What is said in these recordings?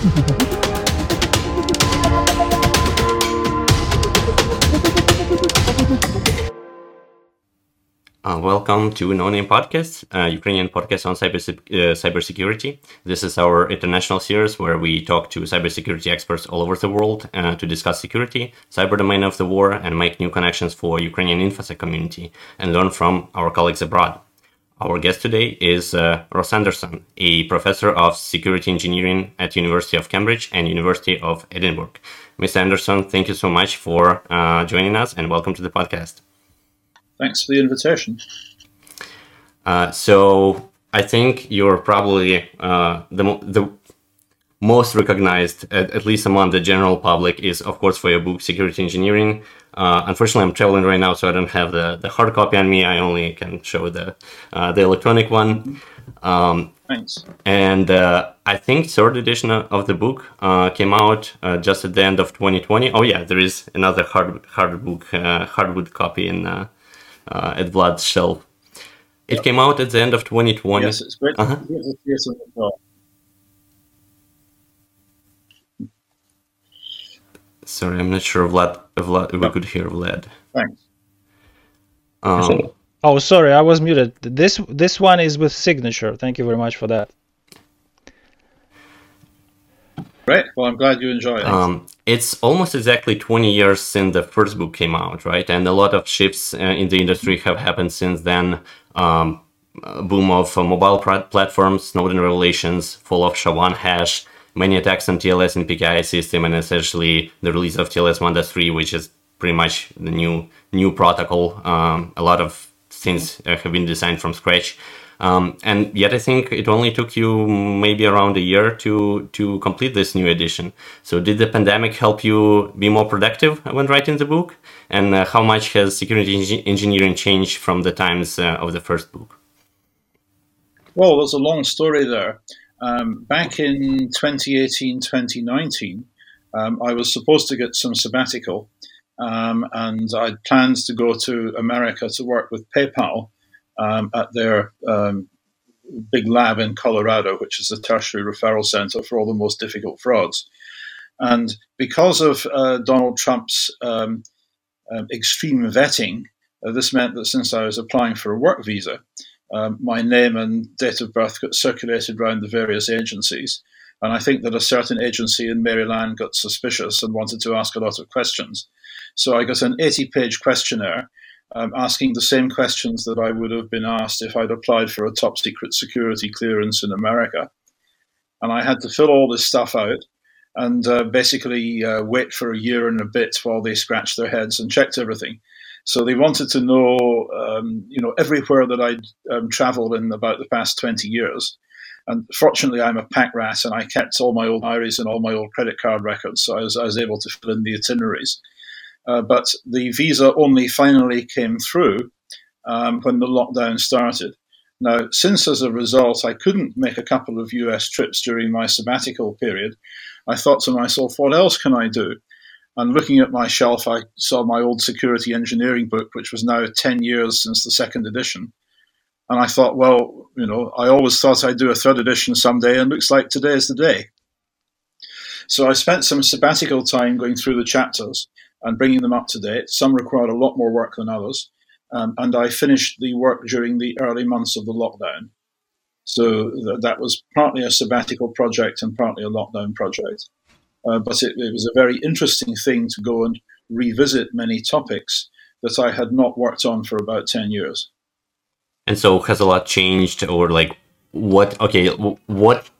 Uh, welcome to No Name Podcast, uh, Ukrainian podcast on cyber uh, cybersecurity. This is our international series where we talk to cybersecurity experts all over the world uh, to discuss security, cyber domain of the war, and make new connections for Ukrainian infosec community and learn from our colleagues abroad. Our guest today is uh, Ross Anderson, a professor of security engineering at University of Cambridge and University of Edinburgh. Mr. Anderson, thank you so much for uh, joining us and welcome to the podcast. Thanks for the invitation. Uh, so I think you're probably uh, the the most recognized, at, at, least among the general public, is of course for your book Security Engineering. Uh, unfortunately, I'm traveling right now, so I don't have the, the hard copy on me. I only can show the uh, the electronic one. Um, Thanks. And uh, I think third edition of the book uh, came out uh, just at the end of 2020. Oh yeah, there is another hard hard book uh, hardwood copy in uh, at Vlad's shelf. It yep. came out at the end of 2020. Yes, it's great. Uh-huh. Yes, Sorry, I'm not sure Vlad, Vlad we could hear Vlad. Thanks. Um, oh, sorry, I was muted. This this one is with signature. Thank you very much for that. Great. Well, I'm glad you enjoy it. Um, it's almost exactly 20 years since the first book came out, right? And a lot of shifts uh, in the industry have happened since then. Um, boom of uh, mobile platforms, Snowden revelations, fall of SHA-1 hash, many attacks on TLS and PKI system, and essentially the release of TLS 1.3, which is pretty much the new new protocol. Um, a lot of things uh, have been designed from scratch. Um, and yet, I think it only took you maybe around a year to to complete this new edition. So, did the pandemic help you be more productive when writing the book? And uh, how much has security engineering changed from the times uh, of the first book? Well, there's a long story there. Um, back in 2018, 2019, um, I was supposed to get some sabbatical, um, and I'd planned to go to America to work with PayPal um, at their um, big lab in Colorado, which is the tertiary referral center for all the most difficult frauds. And because of uh, Donald Trump's um, extreme vetting, uh, this meant that since I was applying for a work visa, um, my name and date of birth got circulated around the various agencies. And I think that a certain agency in Maryland got suspicious and wanted to ask a lot of questions. So I got an 80 page questionnaire um, asking the same questions that I would have been asked if I'd applied for a top secret security clearance in America. And I had to fill all this stuff out and uh, basically uh, wait for a year and a bit while they scratched their heads and checked everything. So they wanted to know, um, you know, everywhere that I'd um, traveled in about the past 20 years. And fortunately, I'm a pack rat and I kept all my old diaries and all my old credit card records. So I was, I was able to fill in the itineraries. Uh, but the visa only finally came through um, when the lockdown started. Now, since as a result I couldn't make a couple of US trips during my sabbatical period, I thought to myself, what else can I do? And looking at my shelf, I saw my old security engineering book, which was now 10 years since the second edition. And I thought, well, you know, I always thought I'd do a third edition someday, and looks like today is the day. So I spent some sabbatical time going through the chapters and bringing them up to date. Some required a lot more work than others. Um, and I finished the work during the early months of the lockdown. So th- that was partly a sabbatical project and partly a lockdown project. Uh, but it, it, was a very interesting thing to go and revisit many topics that I had not worked on for about 10 years. And so has a lot changed or like what, okay, what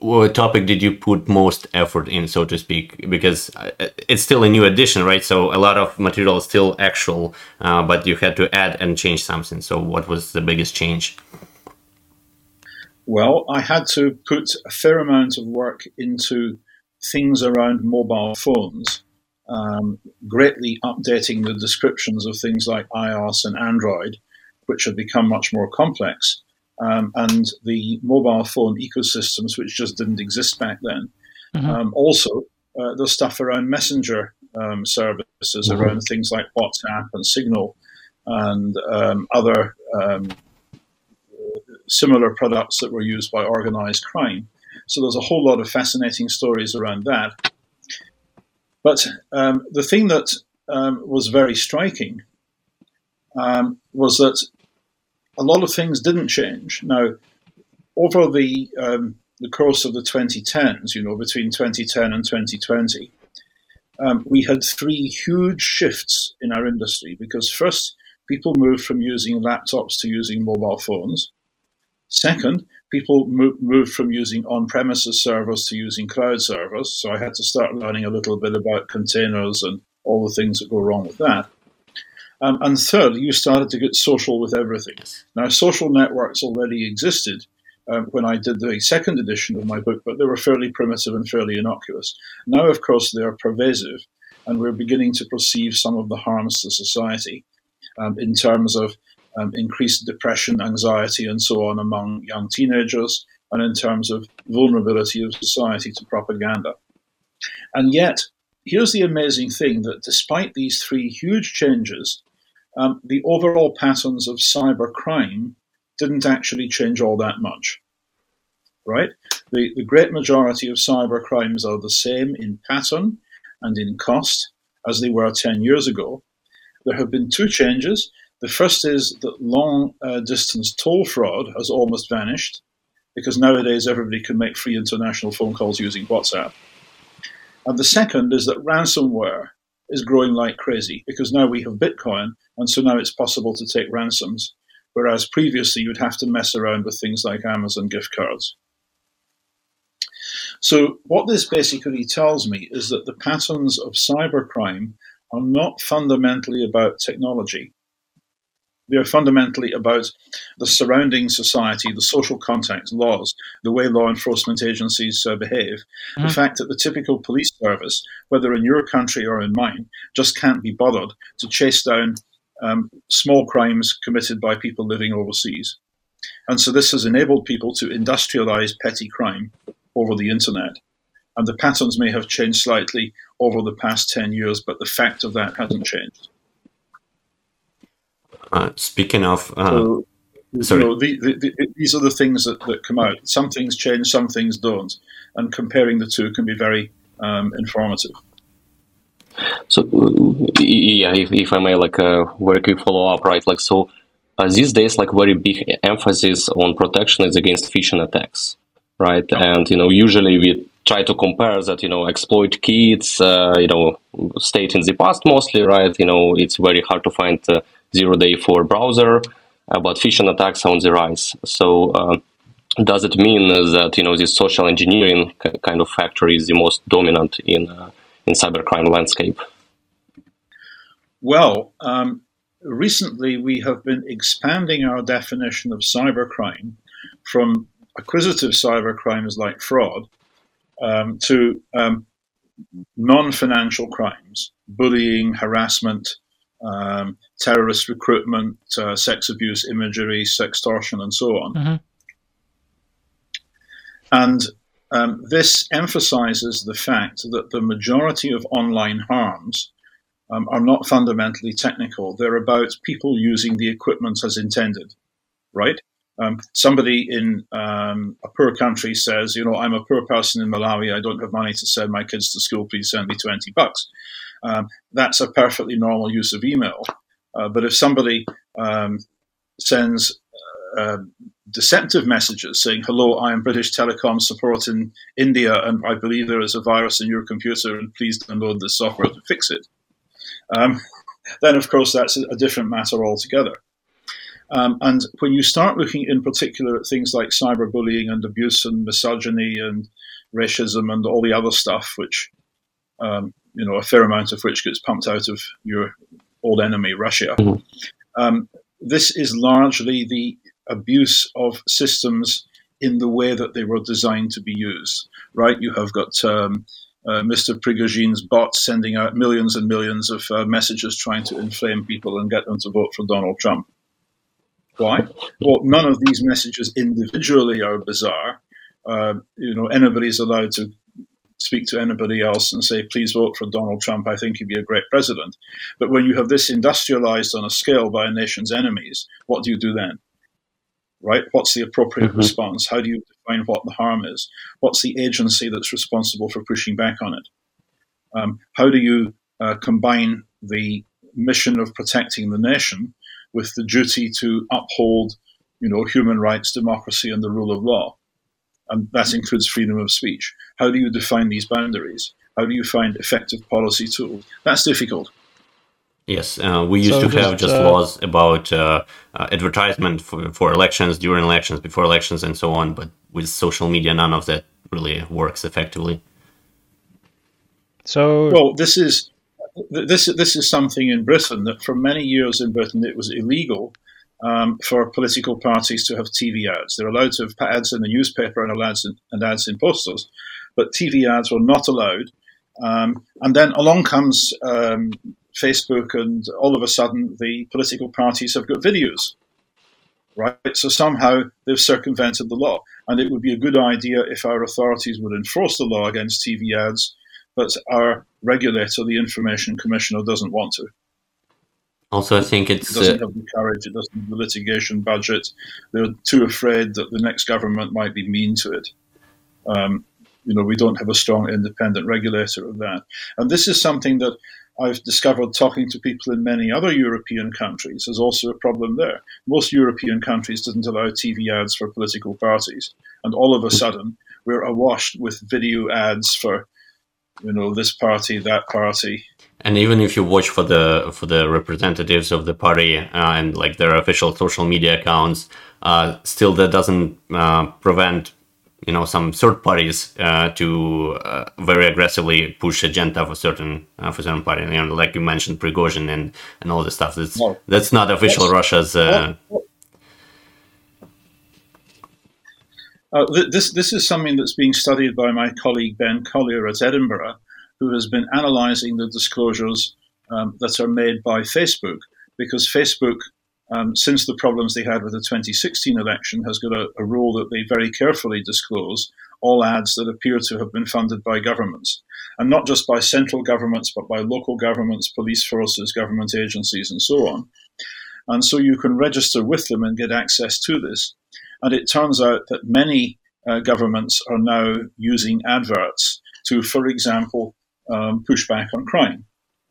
what topic did you put most effort in, so to speak? Because uh, it's still a new edition, right? So a lot of material is still actual, uh, but you had to add and change something. So what was the biggest change? Well, I had to put a fair amount of work into things around mobile phones, um, greatly updating the descriptions of things like iOS and Android, which have become much more complex um, and the mobile phone ecosystems, which just didn't exist back then. Mm-hmm. Um, also, uh, the stuff around messenger um, services, mm-hmm. around things like WhatsApp and Signal and um, other um, similar products that were used by organized crime. So there's a whole lot of fascinating stories around that. But um, the thing that um, was very striking um, was that a lot of things didn't change. Now, over the um, the course of the 2010s, you know, between 2010 and 2020, um, we had three huge shifts in our industry because first, people moved from using laptops to using mobile phones. Second, people moved from using on-premises servers to using cloud servers. So I had to start learning a little bit about containers and all the things that go wrong with that. Um, and third, you started to get social with everything. Now, social networks already existed um, when I did the second edition of my book, but they were fairly primitive and fairly innocuous. Now, of course, they are pervasive, and we're beginning to perceive some of the harms to society um, in terms of um, increased depression, anxiety, and so on among young teenagers, and in terms of vulnerability of society to propaganda. And yet, here's the amazing thing that despite these three huge changes, um, the overall patterns of cyber crime didn't actually change all that much. Right? The, the great majority of cyber crimes are the same in pattern and in cost as they were 10 years ago. There have been two changes. The first is that long uh, distance toll fraud has almost vanished because nowadays everybody can make free international phone calls using WhatsApp. And the second is that ransomware is growing like crazy because now we have Bitcoin, and so now it's possible to take ransoms, whereas previously you'd have to mess around with things like Amazon gift cards. So, what this basically tells me is that the patterns of cybercrime are not fundamentally about technology. They are fundamentally about the surrounding society, the social context, laws, the way law enforcement agencies uh, behave. Mm-hmm. The fact that the typical police service, whether in your country or in mine, just can't be bothered to chase down um, small crimes committed by people living overseas. And so this has enabled people to industrialize petty crime over the internet. And the patterns may have changed slightly over the past 10 years, but the fact of that hasn't changed. Uh, speaking of, uh, so, sorry. You know, the, the, the, these are the things that, that come out. Some things change, some things don't, and comparing the two can be very um, informative. So, yeah, if, if I may, like a uh, very quick follow up, right? Like, so uh, these days, like, very big emphasis on protection is against phishing attacks, right? And you know, usually we try to compare that, you know, exploit kits, uh, you know, state in the past mostly, right? You know, it's very hard to find uh, zero day for browser, but phishing attacks on the rise. So uh, does it mean that you know this social engineering kind of factor is the most dominant in uh, in cybercrime landscape? Well, um, recently we have been expanding our definition of cybercrime from acquisitive cybercrimes like fraud um, to um, non-financial crimes, bullying, harassment, um, terrorist recruitment, uh, sex abuse imagery, sextortion, and so on. Mm-hmm. And um, this emphasizes the fact that the majority of online harms um, are not fundamentally technical. They're about people using the equipment as intended, right? Um, somebody in um, a poor country says, you know, I'm a poor person in Malawi. I don't have money to send my kids to school. Please send me 20 bucks. Um, that's a perfectly normal use of email. Uh, but if somebody um, sends uh, deceptive messages saying, hello, I am British Telecom support in India, and I believe there is a virus in your computer, and please download this software to fix it, um, then of course that's a different matter altogether. Um, and when you start looking in particular at things like cyberbullying and abuse and misogyny and racism and all the other stuff, which um, you know, a fair amount of which gets pumped out of your old enemy, Russia. Mm-hmm. Um, this is largely the abuse of systems in the way that they were designed to be used, right? You have got um, uh, Mr. Prigozhin's bots sending out millions and millions of uh, messages trying to inflame people and get them to vote for Donald Trump. Why? Well, none of these messages individually are bizarre. Uh, you know, anybody's allowed to speak to anybody else and say, please vote for Donald Trump, I think he'd be a great president. But when you have this industrialized on a scale by a nation's enemies, what do you do then? Right? What's the appropriate mm-hmm. response? How do you define what the harm is? What's the agency that's responsible for pushing back on it? Um, how do you uh, combine the mission of protecting the nation with the duty to uphold, you know, human rights, democracy, and the rule of law? And that includes freedom of speech. How do you define these boundaries? How do you find effective policy tools? That's difficult. Yes, uh, we used so to have just, uh, laws about uh, uh, advertisement for, for elections, during elections, before elections, and so on. But with social media, none of that really works effectively. So, well, this is this this is something in Britain that for many years in Britain it was illegal um, for political parties to have TV ads. They're allowed to have ads in the newspaper and ads in, and ads in posters, but TV ads were not allowed. Um, and then along comes um, Facebook, and all of a sudden the political parties have got videos, right? So somehow they've circumvented the law, and it would be a good idea if our authorities would enforce the law against TV ads, but our regulator, the Information Commissioner, doesn't want to. Also, I think it's it doesn't uh, have the courage. It doesn't have the litigation budget. They're too afraid that the next government might be mean to it. Um, you know, we don't have a strong independent regulator of that. And this is something that I've discovered talking to people in many other European countries. There's also a problem there. Most European countries didn't allow TV ads for political parties, and all of a sudden we're awash with video ads for, you know, this party, that party. And even if you watch for the for the representatives of the party uh, and like their official social media accounts, uh, still that doesn't uh, prevent you know some third parties uh, to uh, very aggressively push agenda for certain uh, for certain party. You know, like you mentioned, Prigozhin and and all this stuff. That's no. that's not official yes. Russia's. This this is something that's being studied by my colleague Ben Collier at Edinburgh, who has been analysing the disclosures um, that are made by Facebook because Facebook um, since the problems they had with the 2016 election, has got a, a, rule that they very carefully disclose all ads that appear to have been funded by governments. And not just by central governments, but by local governments, police forces, government agencies, and so on. And so you can register with them and get access to this. And it turns out that many uh, governments are now using adverts to, for example, um, push back on crime.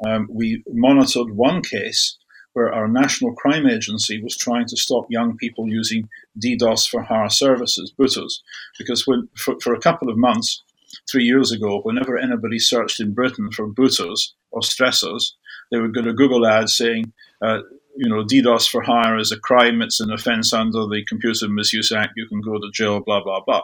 Um, we monitored one case where our National Crime Agency was trying to stop young people using DDoS for hire services, BOOTers, because when, for, for a couple of months, three years ago, whenever anybody searched in Britain for booters or stressors, they would get a Google ad saying, uh, you know, DDoS for hire is a crime, it's an offense under the Computer Misuse Act, you can go to jail, blah, blah, blah.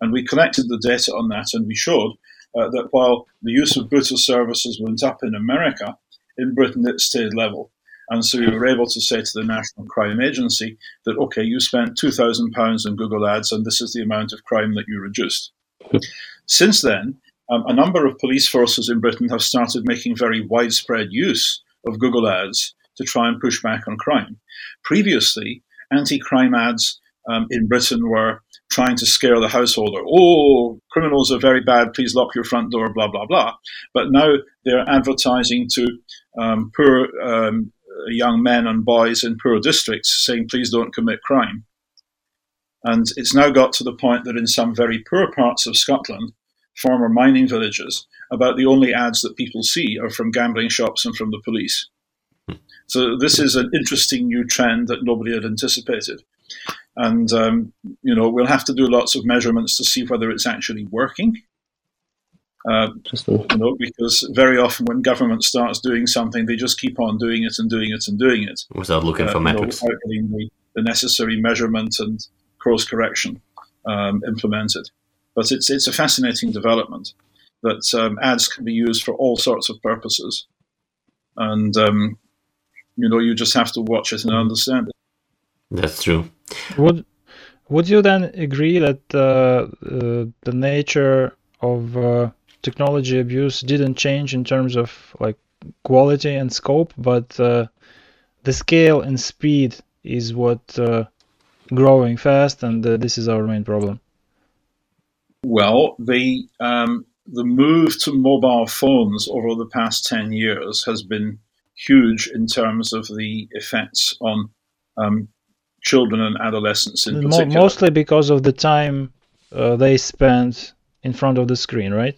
And we collected the data on that and we showed uh, that while the use of booter services went up in America, in Britain it stayed level. And so we were able to say to the National Crime Agency that, okay, you spent £2,000 on Google Ads and this is the amount of crime that you reduced. Since then, um, a number of police forces in Britain have started making very widespread use of Google Ads to try and push back on crime. Previously, anti crime ads um, in Britain were trying to scare the householder. Oh, criminals are very bad. Please lock your front door. Blah blah blah. But now they're advertising to um, poor um, young men and boys in poor districts saying, please don't commit crime. And it's now got to the point that in some very poor parts of Scotland, former mining villages, about the only ads that people see are from gambling shops and from the police. So this is an interesting new trend that nobody had anticipated. And, um, you know, we'll have to do lots of measurements to see whether it's actually working. Uh, you know, because very often when government starts doing something, they just keep on doing it and doing it and doing it without looking uh, for metrics, know, without the, the, necessary measurement and course correction um, implemented. But it's it's a fascinating development that um, ads can be used for all sorts of purposes, and um, you know you just have to watch it and understand it. That's true. Would would you then agree that uh, uh, the nature of uh, technology abuse didn't change in terms of like quality and scope, but uh, the scale and speed is what uh, growing fast, and uh, this is our main problem. Well, the um, the move to mobile phones over the past ten years has been huge in terms of the effects on um, children and adolescents in particular. Mostly because of the time uh, they spend in front of the screen, right?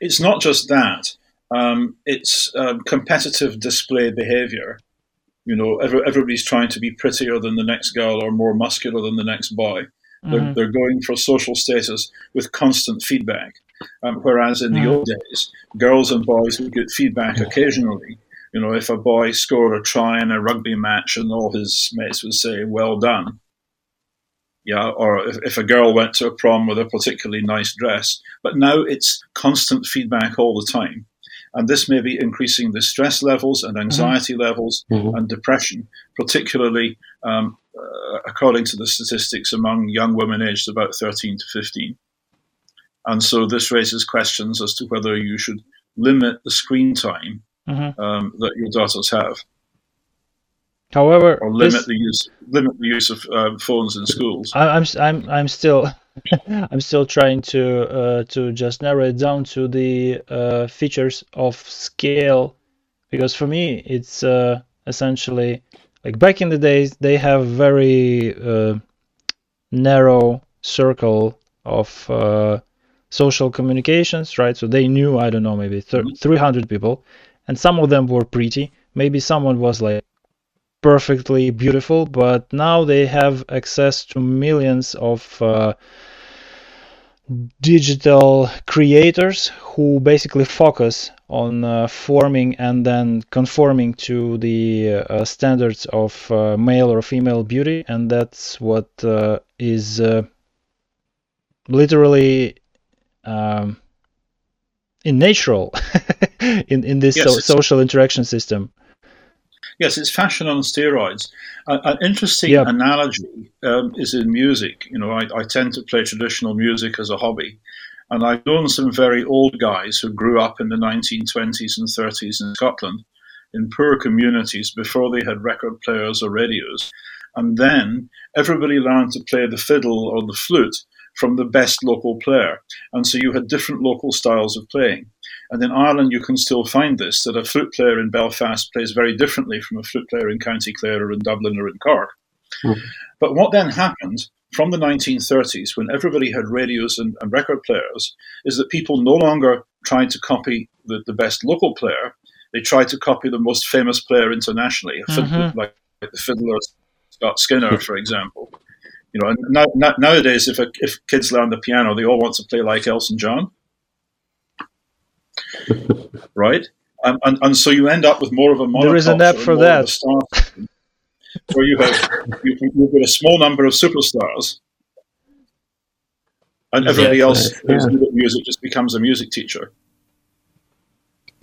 It's not just that. Um, it's um, competitive display behavior. You know, every, everybody's trying to be prettier than the next girl or more muscular than the next boy. They're, mm-hmm. they're going for social status with constant feedback. Um, whereas in the mm-hmm. old days, girls and boys would get feedback occasionally. You know, if a boy scored a try in a rugby match and all his mates would say, well done. Yeah, or if, if a girl went to a prom with a particularly nice dress. But now it's constant feedback all the time. And this may be increasing the stress levels and anxiety mm-hmm. levels mm-hmm. and depression, particularly um, uh, according to the statistics among young women aged about 13 to 15. And so this raises questions as to whether you should limit the screen time mm-hmm. um, that your daughters have. However, or limit this, the use limit the use of uh, phones in schools. I, I'm I'm I'm still I'm still trying to uh, to just narrow it down to the uh, features of scale, because for me it's uh, essentially like back in the days they have very uh, narrow circle of uh, social communications, right? So they knew I don't know maybe mm-hmm. 300 people, and some of them were pretty. Maybe someone was like perfectly beautiful, but now they have access to millions of uh, digital creators who basically focus on uh, forming and then conforming to the uh, standards of uh, male or female beauty, and that's what uh, is uh, literally um, in natural in in this yes, so, social interaction system. Yes, it's fashion on steroids. Uh, an interesting yep. analogy um, is in music. You know, I, I, tend to play traditional music as a hobby, and I've known some very old guys who grew up in the 1920s and 30s in Scotland in poor communities before they had record players or radios. And then everybody learned to play the fiddle or the flute from the best local player. And so you had different local styles of playing. And in Ireland, you can still find this that a flute player in Belfast plays very differently from a flute player in County Clare or in Dublin or in Cork. Mm. But what then happened from the 1930s, when everybody had radios and, and, record players, is that people no longer tried to copy the, the best local player. They tried to copy the most famous player internationally, mm-hmm. like, like the fiddler Scott Skinner, for example. You know, and now, nowadays, if a, if kids learn the piano, they all want to play like Elton John right? And, and, and, so you end up with more of a There is an app for that. where you have you, you've got a small number of superstars, and everybody yeah, else yeah. who's good at music just becomes a music teacher.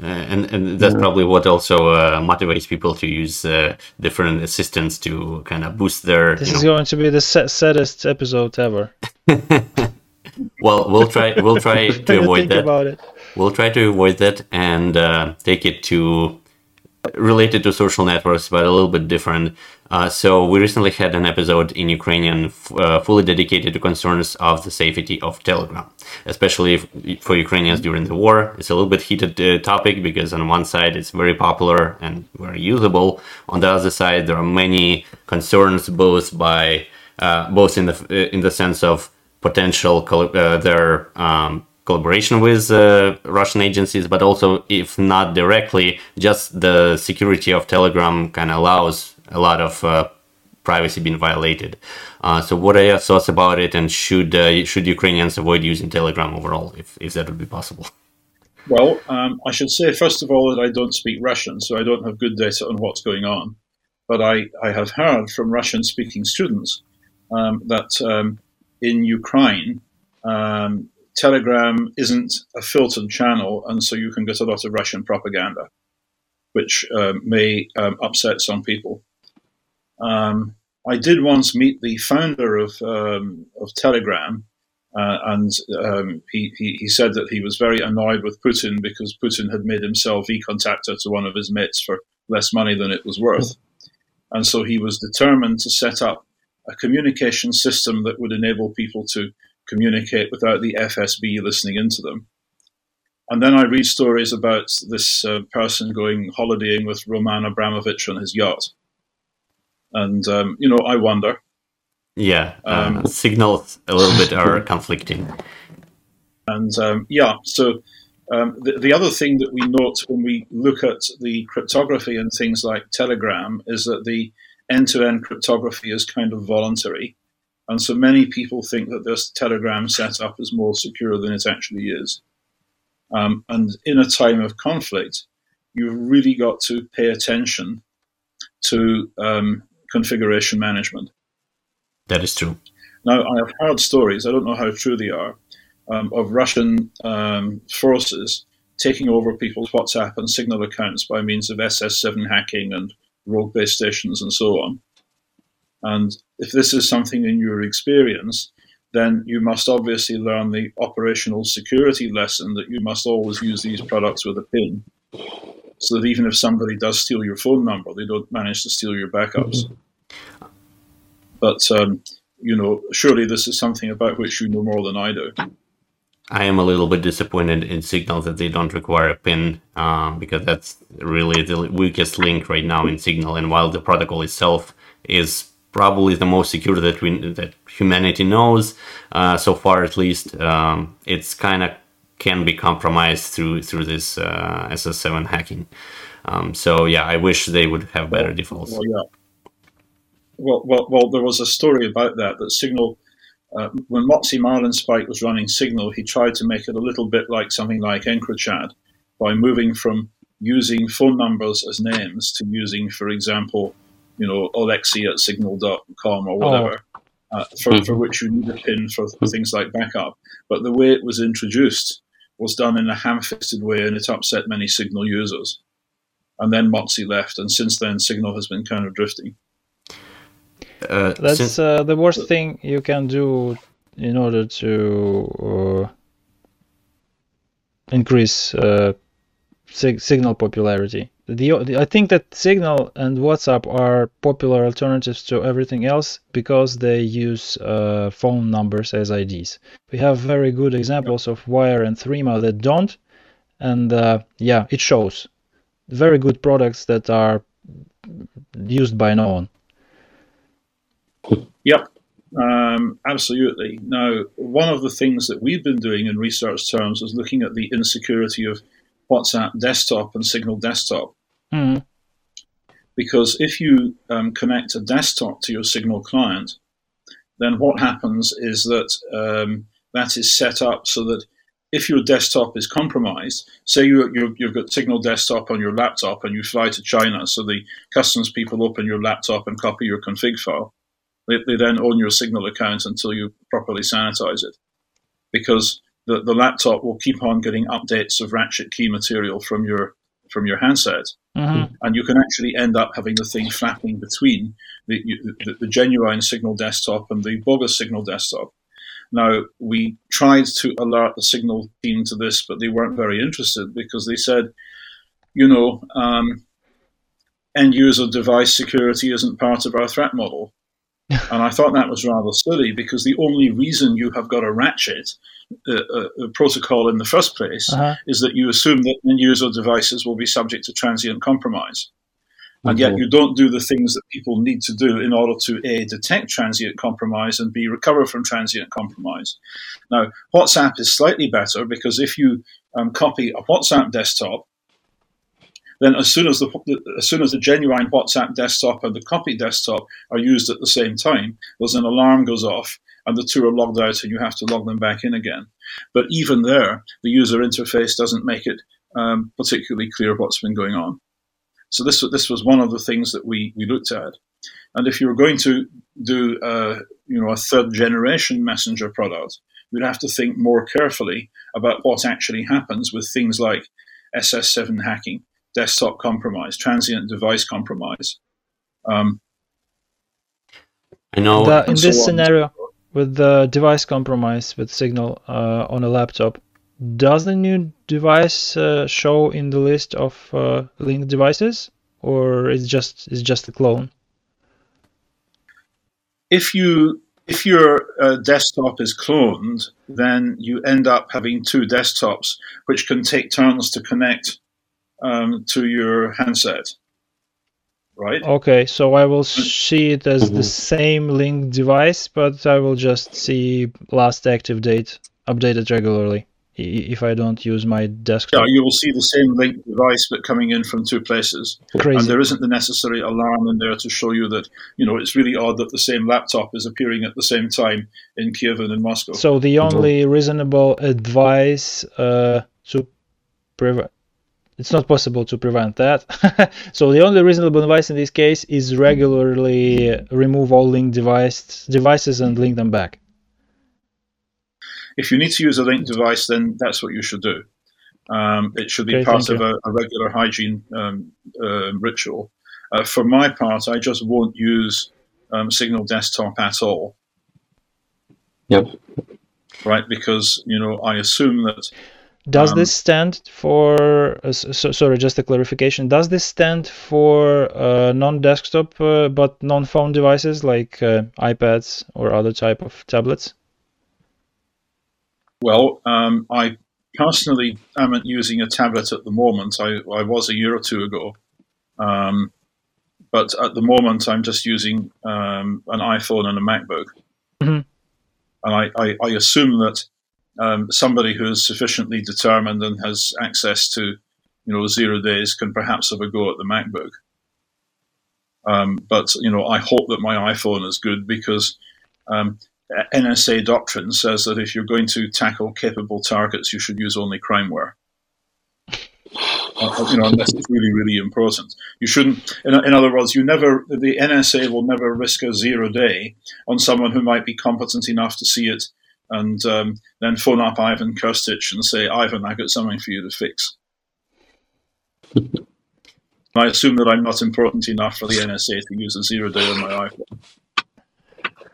Uh, and and that's probably what also uh, motivates people to use uh, different assistants to kind of boost their. This is know... going to be the saddest episode ever. well, we'll try. We'll try to avoid that we'll try to avoid that and uh, take it to related to social networks, but a little bit different. Uh, so we recently had an episode in Ukrainian f- uh, fully dedicated to concerns of the safety of Telegram, especially if, for Ukrainians during the war. It's a little bit heated uh, topic because on one side it's very popular and very usable. On the other side, there are many concerns, both by uh, both in the in the sense of potential uh, their um, collaboration with uh, Russian agencies, but also, if not directly, just the security of Telegram kind of allows a lot of uh, privacy being violated. Uh, so, what are your thoughts about it, and should uh, should Ukrainians avoid using Telegram overall, if, if that would be possible? Well, um, I should say first of all that I don't speak Russian, so I don't have good data on what's going on. But I, I have heard from Russian speaking students um, that um, in Ukraine, um, Telegram isn't a filtered channel, and so you can get a lot of Russian propaganda, which um, may um, upset some people. Um, I did once meet the founder of um, of Telegram, uh, and um, he, he, he said that he was very annoyed with Putin because Putin had made him sell VKontakte to one of his mates for less money than it was worth, and so he was determined to set up a communication system that would enable people to communicate without the FSB listening into them. And then I read stories about this uh, person going holidaying with Roman Abramovich on his yacht. And, um, you know, I wonder. Yeah, um, signals a little bit are conflicting. And um, yeah, so um, the, the, other thing that we note when we look at the cryptography and things like Telegram is that the end to end cryptography is kind of voluntary. And so many people think that this Telegram setup is more secure than it actually is. Um, and in a time of conflict, you've really got to pay attention to um, configuration management. That is true. Now, I have heard stories, I don't know how true they are, um, of Russian um, forces taking over people's WhatsApp and Signal accounts by means of SS7 hacking and rogue base stations and so on. And if this is something in your experience, then you must obviously learn the operational security lesson that you must always use these products with a PIN. So that even if somebody does steal your phone number, they don't manage to steal your backups. Mm-hmm. But, um, you know, surely this is something about which you know more than I do. I am a little bit disappointed in Signal that they don't require a PIN uh, because that's really the weakest link right now in Signal. And while the protocol itself is probably the most secure that we that humanity knows uh, so far, at least, um, it's kind of can be compromised through through this uh, SS7 hacking. Um, so yeah, I wish they would have better defaults. Well, yeah. Well, well, well, there was a story about that that Signal uh, when Moxie Marlinspike was running Signal, he tried to make it a little bit like something like EncroChat by moving from using phone numbers as names to using, for example, you know, Alexi at signal.com or whatever, oh. uh, for, for which you need a pin for, for things like backup. But the way it was introduced was done in a ham-fisted way, and it upset many Signal users. And then Moxie left, and since then, Signal has been kind of drifting. Uh, That's since... uh, the worst thing you can do in order to uh, increase uh, sig- signal popularity. The, the, I think that Signal and WhatsApp are popular alternatives to everything else because they use uh, phone numbers as IDs. We have very good examples of Wire and Threema that don't, and uh, yeah, it shows. Very good products that are used by no one. Yep, um, absolutely. Now, one of the things that we've been doing in research terms is looking at the insecurity of WhatsApp desktop and Signal desktop. Mm. Because if you um, connect a desktop to your Signal client, then what happens is that um, that is set up so that if your desktop is compromised, say you, you, have got Signal desktop on your laptop and you fly to China, so the customs people open your laptop and copy your config file they, they then own your Signal account until you properly sanitize it, because the, the laptop will keep on getting updates of ratchet key material from your from your handset, mm-hmm. and you can actually end up having the thing flapping between the, the, the genuine Signal desktop and the bogus Signal desktop. Now, we tried to alert the Signal team to this, but they weren't very interested because they said, you know, um, end user device security isn't part of our threat model. And I thought that was rather silly because the only reason you have got a ratchet uh, uh, protocol in the first place uh-huh. is that you assume that end user devices will be subject to transient compromise. And yet you don't do the things that people need to do in order to A, detect transient compromise and B, recover from transient compromise. Now, WhatsApp is slightly better because if you um, copy a WhatsApp desktop then as soon as the as soon as the genuine WhatsApp desktop and the copy desktop are used at the same time, there's an alarm goes off and the two are logged out and you have to log them back in again. But even there, the user interface doesn't make it um, particularly clear what's been going on. So this this was one of the things that we we looked at. And if you were going to do uh, you know a third generation messenger product, you'd have to think more carefully about what actually happens with things like SS7 hacking desktop compromise, transient device compromise. Um, I know. The, in this so scenario, with the device compromise with Signal uh, on a laptop, does the new device uh, show in the list of uh, linked devices, or is just is just a clone? If you if your uh, desktop is cloned, then you end up having two desktops, which can take turns to connect um, to your handset. right? Okay, so I will see it as the same linked device, but I will just see last active date updated regularly if I don't use my Yeah, desktop. you will see the same linked device, but coming in from two places. Crazy. And there isn't the necessary alarm in there to show you that, you know, it's really odd that the same laptop is appearing at the same time in Kiev and in Moscow. So the only reasonable advice uh, to prevent it's not possible to prevent that. so the only reasonable advice in this case is regularly remove all linked device, devices and link them back. if you need to use a linked device, then that's what you should do. Um, it should be Okay, part of a, a regular hygiene um, uh, ritual. Uh, for my part, I just won't use um, Signal Desktop at all, Yep. right? Because you know I assume that Does Um, this stand for? Uh, so, so- sorry, just a clarification. Does this stand for uh, non-desktop uh, but non-phone devices like uh, iPads or other type of tablets? Well, um, I personally am not using a tablet at the moment. I, I was a year or two ago. Um, but at the moment, I'm just using um, an iPhone and a MacBook. Mhm. And I, I, I assume that um, somebody who is sufficiently determined and has access to, you know, zero days can perhaps have a go at the MacBook. Um, but you know, I hope that my iPhone is good because um, NSA doctrine says that if you're going to tackle capable targets, you should use only crimeware. Uh, you know, unless it's really, really important. You shouldn't. In, in other words, you never. The NSA will never risk a zero day on someone who might be competent enough to see it, and um, then phone up Ivan Krstić and say, "Ivan, I got something for you to fix." I assume that I'm not important enough for the NSA to use a zero day on my iPhone.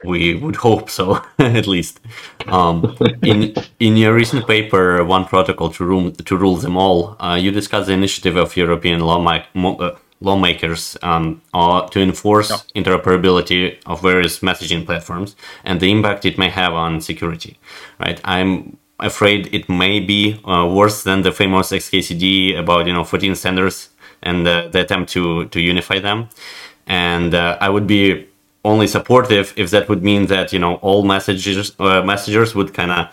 We would hope so, at least. Um, in in your recent paper, "One Protocol to Rule to Rule Them All," uh, you discuss the initiative of European mo- uh, lawmakers um, uh, to enforce Yeah. interoperability of various messaging platforms and the impact it may have on security. Right? I'm afraid it may be uh, worse than the famous XKCD about you know 14 standards and uh, the attempt to to unify them. And uh, I would be only supportive if that would mean that you know all messengers uh, messengers would kind of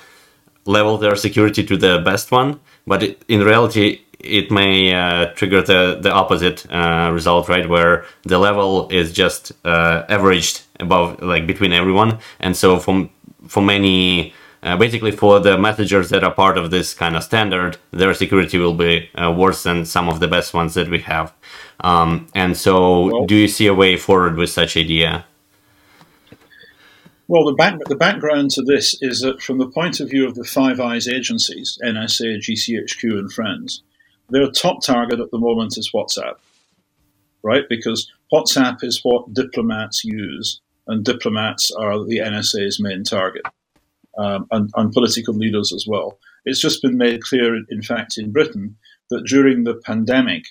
level their security to the best one but it, in reality it may uh, trigger the the opposite uh, result right? Where the level is just uh, averaged above like between everyone. And so from for many uh, basically for the messengers that are part of this kind of standard their security will be uh, worse than some of the best ones that we have. Um, and so Well- do you see a way forward with such idea? Well, the, back, the background to this is that from the point of view of the Five Eyes agencies, NSA, GCHQ, and Friends, their top target at the moment is WhatsApp, right? Because WhatsApp is what diplomats use, and diplomats are the NSA's main target, um, and, and political leaders as well. It's just been made clear, in fact, in Britain, that during the pandemic,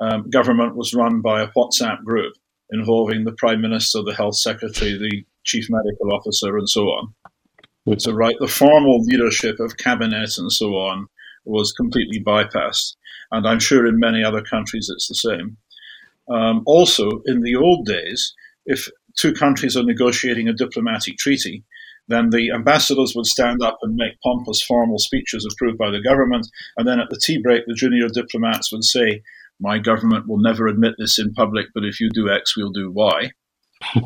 um, government was run by a WhatsApp group involving the Prime Minister, the Health Secretary, the Chief Medical Officer, and so on. So, right, the formal leadership of cabinet and so on was completely bypassed. And I'm sure in many other countries it's the same. Um, also, in the old days, if two countries are negotiating a diplomatic treaty, then the ambassadors would stand up and make pompous formal speeches approved by the government. And then at the tea break, the junior diplomats would say, My government will never admit this in public, but if you do X, we'll do Y.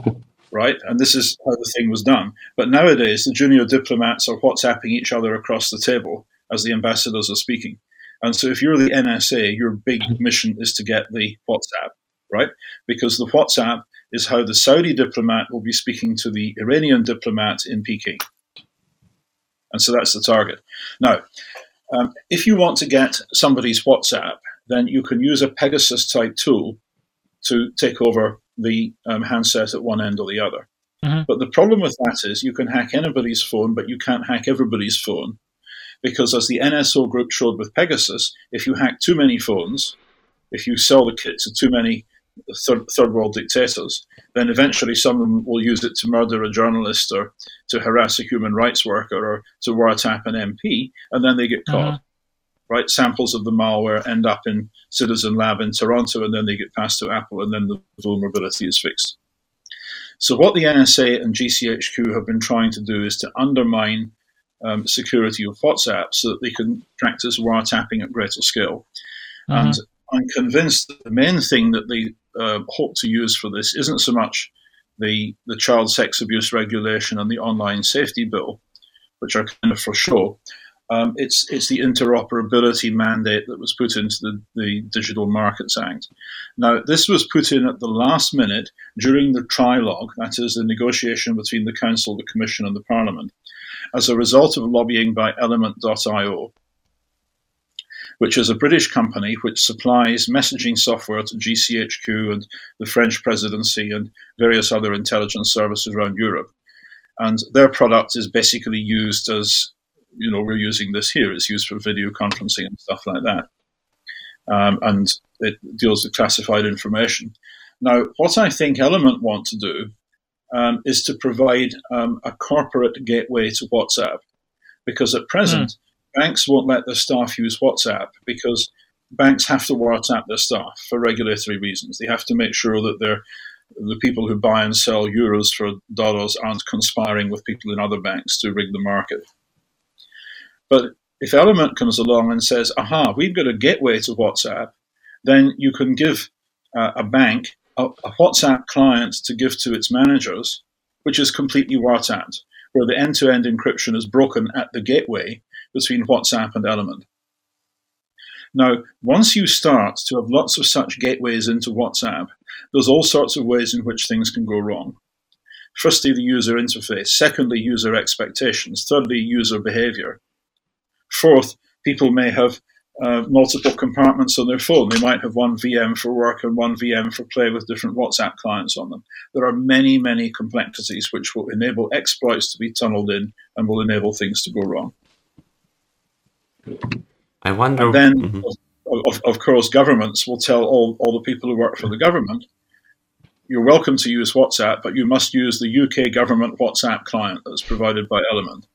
right? And this is how the thing was done. But nowadays, the junior diplomats are WhatsApping each other across the table as the ambassadors are speaking. And so, if you're the NSA, your big mission is to get the WhatsApp, right? Because the WhatsApp is how the Saudi diplomat will be speaking to the Iranian diplomat in Peking. And so that's the target. Now, um, if you want to get somebody's WhatsApp, then you can use a Pegasus type tool to take over the um, handset at one end or the other. Mhm. But the problem with that is you can hack anybody's phone, but you can't hack everybody's phone. Because as the NSO group showed with Pegasus, if you hack too many phones, if you sell the kit to too many third, third world dictators, then eventually someone will use it to murder a journalist or to harass a human rights worker or to wiretap an MP, and then they get caught. Uh-huh. right? Samples of the malware end up in Citizen Lab in Toronto, and then they get passed to Apple, and then the vulnerability is fixed. So, what the NSA and GCHQ have been trying to do is to undermine um, security of WhatsApp so that they can practice wiretapping at greater scale. Uh-huh. And I'm convinced that the main thing that they uh, hope to use for this isn't so much the, the child sex abuse regulation and the online safety bill, which are kind of for show. Um, it's it's the interoperability mandate that was put into the, the Digital Markets Act. Now, this was put in at the last minute during the trilogue, that is, the negotiation between the Council, the Commission, and the Parliament, as a result of lobbying by Element.io, which is a British company which supplies messaging software to GCHQ and the French presidency and various other intelligence services around Europe. And their product is basically used as, you know, we're using this here. It's used for video conferencing and stuff like that. Um, and it deals with classified information. Now, what I think Element want to do um, is to provide um, a corporate gateway to WhatsApp. Because at present, mm. banks won't let their staff use WhatsApp because banks have to WhatsApp their staff for regulatory reasons. They have to make sure that they're the people who buy and sell euros for dollars aren't conspiring with people in other banks to rig the market. But if Element comes along and says, aha, we've got a gateway to WhatsApp, then you can give uh, a bank a, a WhatsApp client to give to its managers, which is completely wiretapped, where the end-to-end encryption is broken at the gateway between WhatsApp and Element. Now, once you start to have lots of such gateways into WhatsApp, there's all sorts of ways in which things can go wrong. Firstly, the user interface. Secondly, user expectations. Thirdly, user behavior. Fourth, people may have uh, multiple compartments on their phone. They might have one VM for work and one VM for play with different WhatsApp clients on them. There are many, many complexities which will enable exploits to be tunneled in and will enable things to go wrong. I wonder. And then, mm-hmm. of, of course, governments will tell all, all the people who work for the government you're welcome to use WhatsApp, but you must use the UK government WhatsApp client that's provided by Element.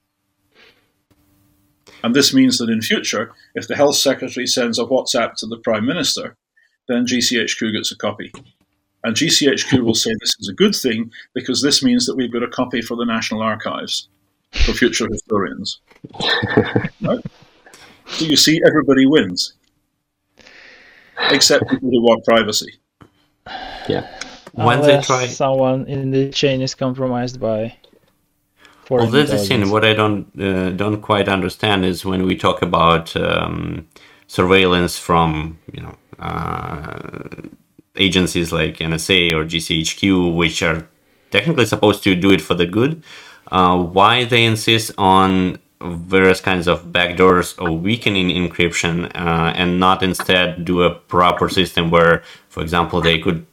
And this means that in future, if the health secretary sends a WhatsApp to the prime minister, then GCHQ gets a copy. And GCHQ will say this is a good thing because this means that we've got a copy for the National Archives for future historians. right? So you see, everybody wins, except people who want privacy. Yeah. When Unless they try, someone in the chain is compromised by well, this is thing. What I don't uh, don't quite understand is when we talk about um, surveillance from you know uh, agencies like NSA or GCHQ, which are technically supposed to do it for the good. Uh, why they insist on various kinds of backdoors or weakening encryption uh, and not instead do a proper system where for example, they could.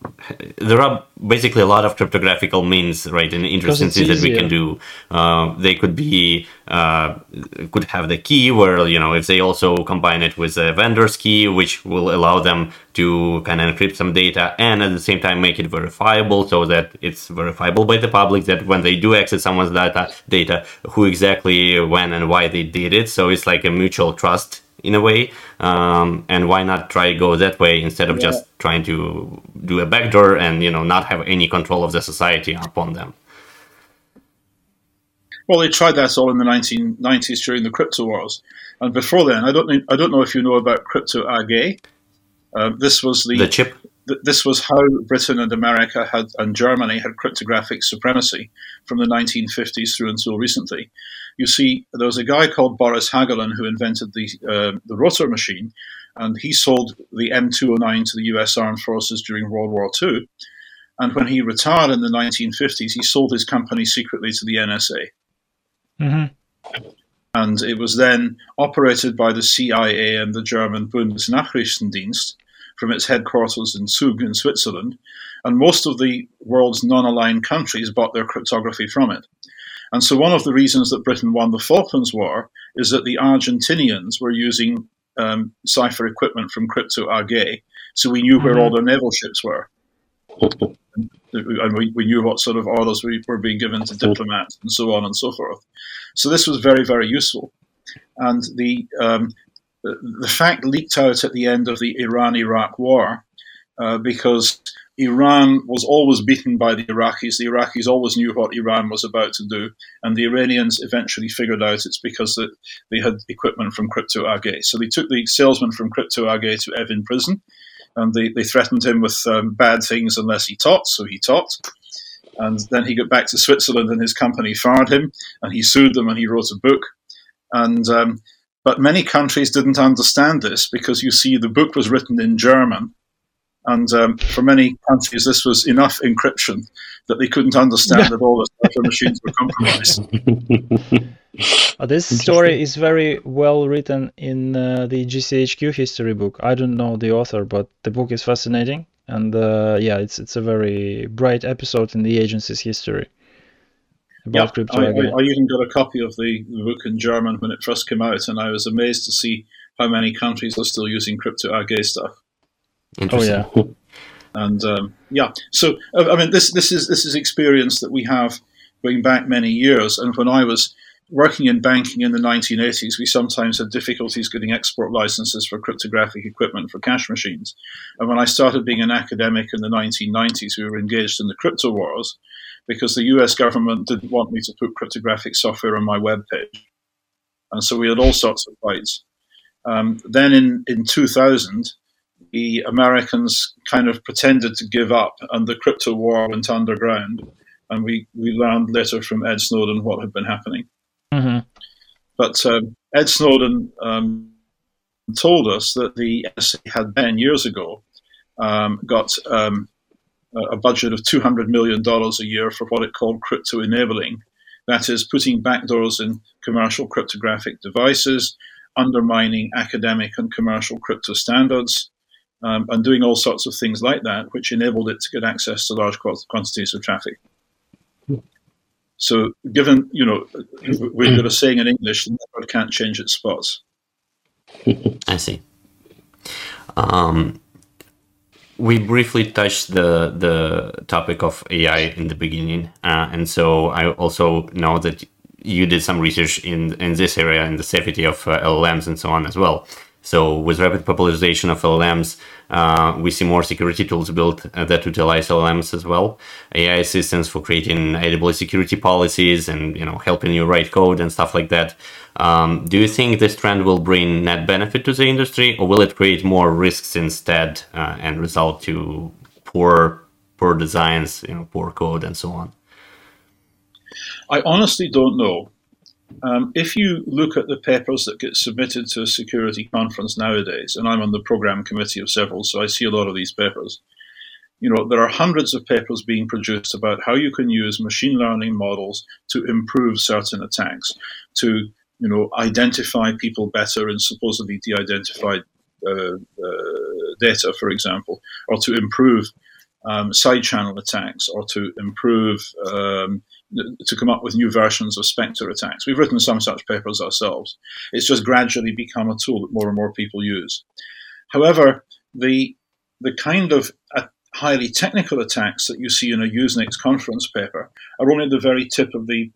There are basically a lot of cryptographical means, right, in interesting things that we can do. Uh, they could be uh, could have the key, where you know if they also combine it with a vendor's key, which will allow them to kind of encrypt some data and at the same time make it verifiable, so that it's verifiable by the public. That when they do access someone's data, data, who exactly, when, and why they did it. So it's like a mutual trust in a way um, and why not try go that way instead of yeah. just trying to do a backdoor and you know not have any control of the society upon them? Well they tried that all in the 1990s during the crypto wars. And before then i don't i don't know if you know about crypto ag uh, this was the, the chip this was how Britain and America had and Germany had cryptographic supremacy from the 1950s through until recently you see, there was a guy called Boris Hagelin who invented the uh, the rotor machine, and he sold the M209 to the U.S. Armed Forces during World War II. And when he retired in the 1950s, he sold his company secretly to the NSA. Mm-hmm. And it was then operated by the CIA and the German Bundesnachrichtendienst from its headquarters in Zug in Switzerland. And most of the world's non aligned countries bought their cryptography from it. And so one of the reasons that Britain won the Falklands War is that the Argentinians were using um, cipher equipment from Crypto AG, so we knew where mm-hmm. all their naval ships were. and we, we knew what sort of orders we were being given to diplomats and so on and so forth. So this was very, very useful. And the um, the fact leaked out at the end of the Iran Iraq war uh, because Iran was always beaten by the Iraqis. The Iraqis always knew what Iran was about to do, and the Iranians eventually figured out it's because they had equipment from Crypto AG. So they took the salesman from Crypto AG to Evin prison, and they, they threatened him with um, bad things unless he talked. So he talked. And then he got back to Switzerland, and his company fired him, and he sued them, and he wrote a book. And um, but many countries didn't understand this because you see, the book was written in German, and um, for many countries, this was enough encryption that they couldn't understand that all the cipher machines were compromised. Uh, this story is very well written in uh, the GCHQ history book. I don't know the author, but the book is fascinating, and uh, yeah, it's it's a very bright episode in the agency's history. About yeah, I, I, I, even got a copy of the, the book in German when it first came out, and I was amazed to see how many countries are still using crypto AG stuff. Oh yeah. And um, yeah, so I mean, this this is this is experience that we have going back many years. And when I was working in banking in the 1980s, we sometimes had difficulties getting export licenses for cryptographic equipment for cash machines. And when I started being an academic in the 1990s, we were engaged in the crypto wars because the US government didn't want me to put cryptographic software on my web page. And so we had all sorts of fights. Um, then in, in 2000, the Americans kind of pretended to give up, and the crypto war went underground. And we, we learned later from Ed Snowden what had been happening. Mm-hmm. But um, Ed Snowden um, told us that the NSA had 10 years ago um, got um, a budget of $200 million a year for what it called crypto enabling. That is, putting backdoors in commercial cryptographic devices, undermining academic and commercial crypto standards, um, and doing all sorts of things like that, which enabled it to get access to large quantities of traffic. So, given you know, we've got a saying in English: "The leopard can't change its spots." I see. Um, we briefly touched the the topic of AI in the beginning, uh, and so I also know that you did some research in in this area in the safety of uh, LLMs and so on as well. So with rapid popularization of LLMs, we see more security tools built uh, that utilize LLMs as well. AI assistants for creating AWS security policies and you know helping you write code and stuff like that. Um, do you think this trend will bring net benefit to the industry, or will it create more risks instead uh, and result to poor poor designs, you know, poor code, and so on? I honestly don't know. Um, if you look at the papers that get submitted to a security conference nowadays, and I'm on the program committee of several, so I see a lot of these papers. You know, there are hundreds of papers being produced about how you can use machine learning models to improve certain attacks, to you know identify people better in supposedly de-identified uh, uh, data, for example, or to improve um, side channel attacks, or to improve um, to come up with new versions of Spectre attacks. We've written some such papers ourselves. It's just gradually become a tool that more and more people use. However, the the kind of uh, highly technical attacks that you see in a Usenix conference paper are only the very tip of the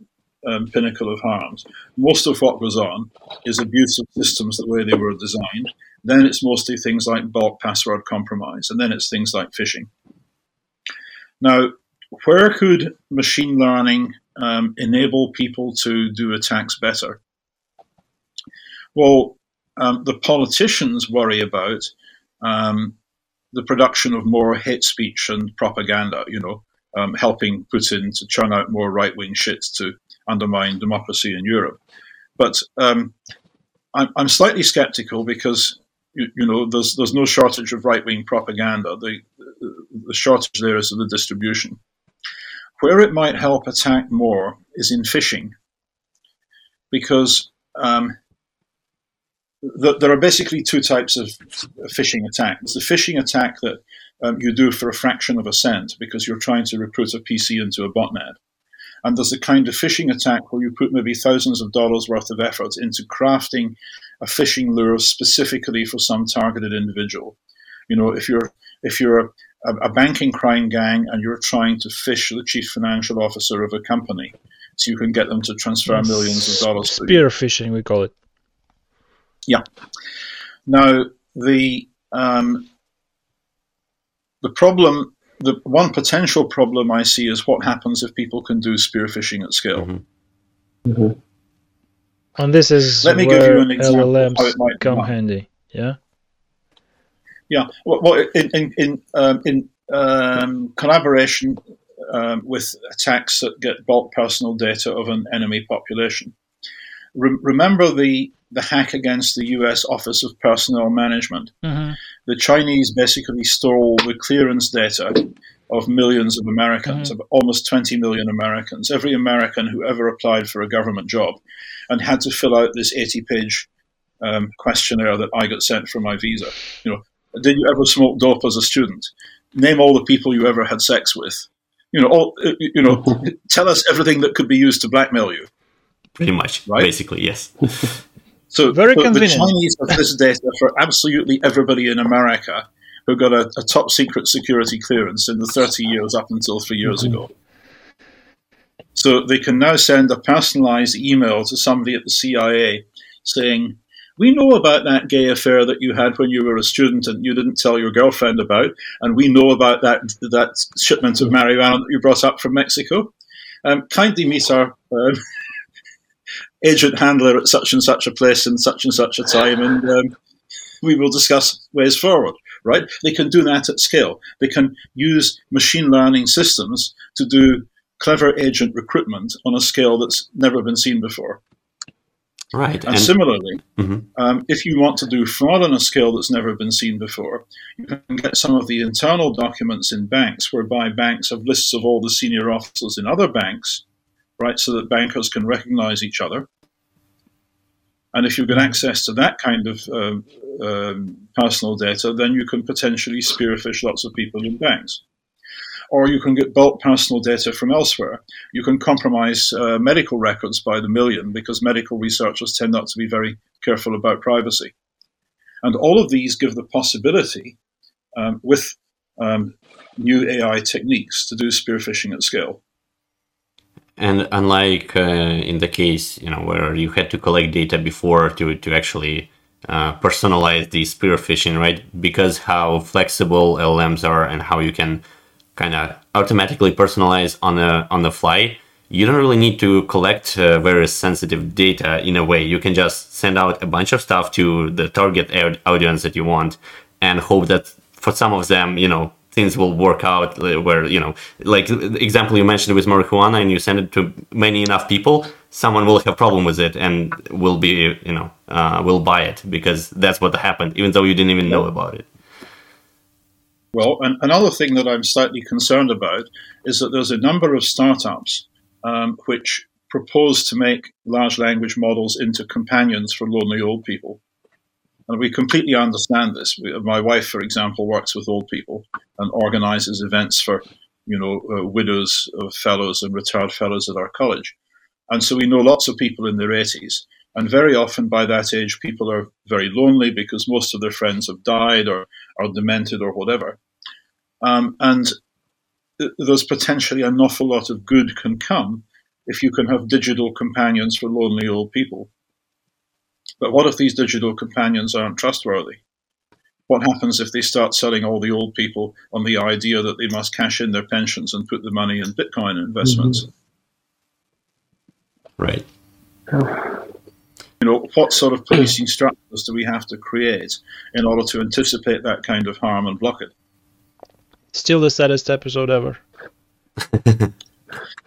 um, pinnacle of harms. Most of what goes on is abuse of systems the way they were designed. Then it's mostly things like bulk password compromise, and then it's things like phishing. Now, where could machine learning um, enable people to do attacks better? Well, um, the politicians worry about um, the production of more hate speech and propaganda, you know, um, helping Putin to churn out more right wing shit to undermine democracy in Europe. But um, I'm, I'm, slightly skeptical because, you, you, know, there's, there's no shortage of right wing propaganda. The, the shortage there is of the distribution. Where it might help attack more is in phishing, because um, the, there are basically two types of phishing attacks. The phishing attack that um, you do for a fraction of a cent because you're trying to recruit a PC into a botnet. And there's a kind of phishing attack where you put maybe thousands of dollars worth of effort into crafting a phishing lure specifically for some targeted individual. You know, if you're if you're a, a banking crime gang and you're trying to phish the chief financial officer of a company so you can get them to transfer millions of dollars. Spear phishing, we call it. Yeah. Now, the um, the problem, the one potential problem I see is what happens if people can do spear phishing at scale. Mhm. And this is Let me where give you an example LLMs how it might come come handy. Yeah. Yeah, well, well in in in, um, in um, collaboration um, with attacks that get bulk personal data of an enemy population. Re- remember the the hack against the U.S. Office of Personnel Management. hmm The Chinese basically stole the clearance data of millions of Americans, of almost 20 million Americans, every American who ever applied for a government job, and had to fill out this 80 page um, questionnaire that I got sent for my visa. You know, did you ever smoke dope as a student? Name all the people you ever had sex with. You know, all, uh, you know, tell us everything that could be used to blackmail you. Pretty much, Right. basically, yes. So Very so the convenient. Chinese have this data for absolutely everybody in America who got a, a top secret security clearance in the 30 years up until three years ago. So they can now send a personalized email to somebody at the CIA saying, we know about that gay affair that you had when you were a student and you didn't tell your girlfriend about, and we know about that that shipment of marijuana that you brought up from Mexico. Um, kindly meet our um, agent handler at such and such a place in such and such a time, and um, we will discuss ways forward. Right? They can do that at scale. They can use machine learning systems to do clever agent recruitment on a scale that's never been seen before. Right. And, And similarly, Mhm. um, if you want to do fraud on a scale that's never been seen before, you can get some of the internal documents in banks whereby banks have lists of all the senior officers in other banks, right, so that bankers can recognize each other. And if you get access to that kind of um, um, personal data, then you can potentially spearfish lots of people in banks. Or you can get bulk personal data from elsewhere. You can compromise uh, medical records by the million because medical researchers tend not to be very careful about privacy. And all of these give the possibility, um, with um, new AI techniques, to do spear phishing at scale. And unlike uh, in the case, you know, where you had to collect data before to to actually uh, personalize the spear phishing, right? Because how flexible LLMs are and how you can kind of automatically personalize on the on the fly, you don't really need to collect uh, very sensitive data in a way. You can just send out a bunch of stuff to the target audience that you want, and hope that for some of them, you know, things will work out. uh, Where you know, like the example you mentioned with marijuana, and you send it to many enough people, someone will have problem with it and will be, you know, uh, will buy it because that's what happened, even though you didn't even know about it. Well, and another thing that I'm slightly concerned about is that there's a number of startups um, which propose to make large language models into companions for lonely old people. And we completely understand this. We, my wife, for example, works with old people and organizes events for, you know, uh, widows of fellows and retired fellows at our college. And so we know lots of people in their 80s. And very often by that age, people are very lonely because most of their friends have died or are demented or whatever. Um, and there's potentially an awful lot of good can come if you can have digital companions for lonely old people. But what if these digital companions aren't trustworthy? What happens if they start selling all the old people on the idea that they must cash in their pensions and put the money in Bitcoin investments? Right. You know, what sort of policing structures do we have to create in order to anticipate that kind of harm and block it? Still the saddest episode ever.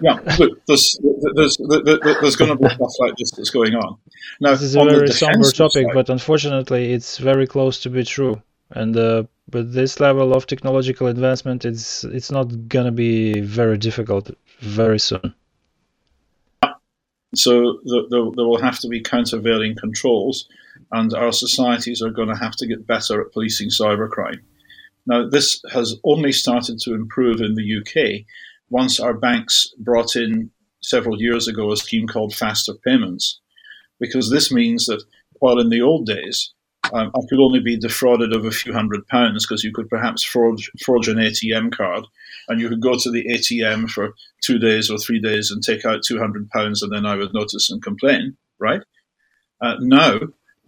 Yeah, look, there's there's there's, there's going to be stuff like this that's going on. Now, This is a on the very somber topic, side- but unfortunately, it's very close to be true. And uh, with this level of technological advancement, it's it's not gonna be very difficult very soon. So the, the, there will have to be countervailing controls, and our societies are going to have to get better at policing cybercrime. Now, this has only started to improve in the UK once our banks brought in several years ago a scheme called faster payments, because this means that while in the old days um, I could only be defrauded of a few hundred pounds because you could perhaps forge, forge an ATM card and you could go to the ATM for two days or three days and take out 200 pounds and then I would notice and complain, right? Uh, now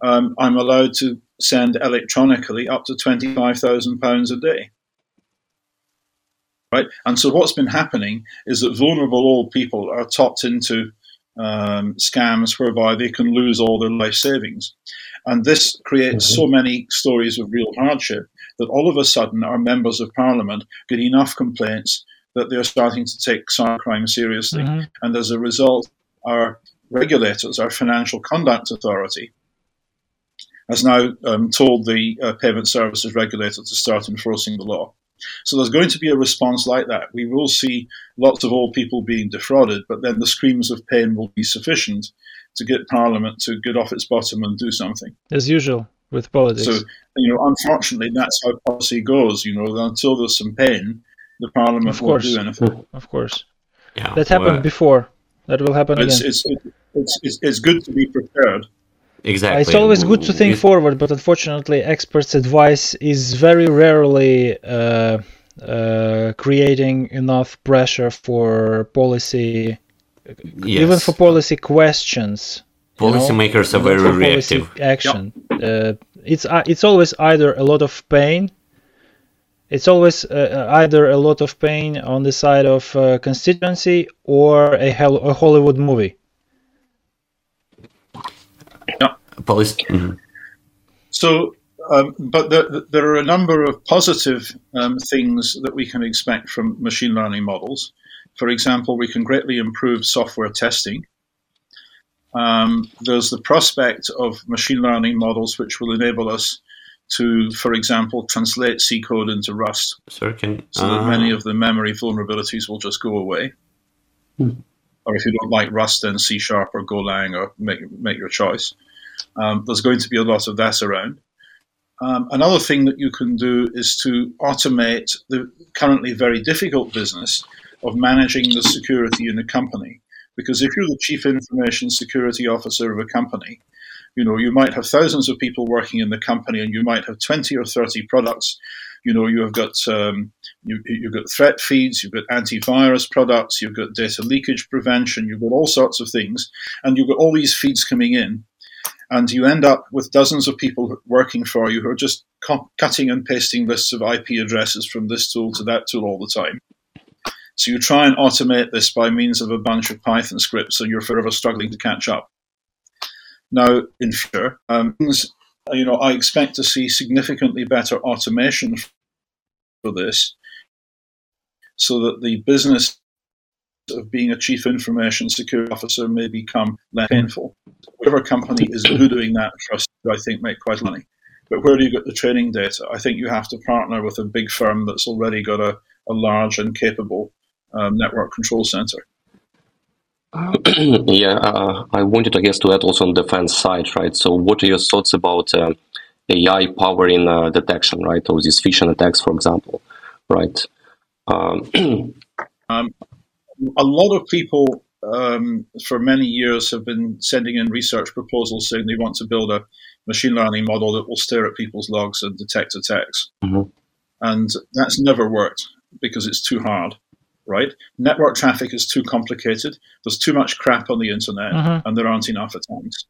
um, I'm allowed to send electronically up to £25,000 a day. Right? And so what's been happening is that vulnerable old people are topped into um, scams whereby they can lose all their life savings. And this creates mm-hmm. so many stories of real hardship that all of a sudden our members of parliament get enough complaints that they're starting to take cybercrime seriously. Mm-hmm. And as a result, our regulators, our Financial Conduct Authority, has now um, told the uh, payment services regulator to start enforcing the law. So there's going to be a response like that. We will see lots of old people being defrauded, but then the screams of pain will be sufficient to get Parliament to get off its bottom and do something. As usual with politics. So, you know, unfortunately, that's how policy goes. You know, until there's some pain, the Parliament of won't do anything. Of course. Yeah, that happened well, before. That will happen it's, again. It's, it's, it's, it's good to be prepared. Exactly. It's always good to think forward, but unfortunately, experts' advice is very rarely uh, uh, creating enough pressure for policy, yes. even for policy questions. Policymakers you know, are very reactive. Action. Yep. Uh, it's uh, it's always either a lot of pain. It's always uh, either a lot of pain on the side of uh, constituency or a, a Hollywood movie. yeah policy. Mm-hmm. So, um, but there, there, are a number of positive um, things that we can expect from machine learning models. For example, we can greatly improve software testing. Um, there's the prospect of machine learning models which will enable us to, for example, translate C code into Rust. Sir, can, so that many of the memory vulnerabilities will just go away. Hmm. Or if you don't like Rust, then C sharp or Golang, or make, make your choice. Um, there's going to be a lot of that around. Um, another thing that you can do is to automate the currently very difficult business of managing the security in a company. Because if you're the chief information security officer of a company, you know, you might have thousands of people working in the company and you might have 20 or 30 products. You know, you have got um, you, you've got threat feeds, you've got antivirus products, you've got data leakage prevention, you've got all sorts of things, and you've got all these feeds coming in and you end up with dozens of people working for you who are just co- cutting and pasting lists of IP addresses from this tool to that tool all the time. So you try and automate this by means of a bunch of Python scripts, and you're forever struggling to catch up. Now, in future, um, you know, I expect to see significantly better automation for this, so that the business of being a chief information security officer may become less painful. Whatever company is doing that trust, I think, make quite money. But where do you get the training data? I think you have to partner with a big firm that's already got a, a large and capable um, network control center. yeah, uh, I wanted, I guess, to add also on the defense side, right? So, what are your thoughts about uh, AI powering uh, detection, right, of these phishing attacks, for example, right? Um, um, a lot of people um, for many years have been sending in research proposals saying they want to build a machine learning model that will stare at people's logs and detect attacks. Mm-hmm. And that's never worked because it's too hard, right? Network traffic is too complicated. There's too much crap on the internet, mm-hmm. and there aren't enough attacks.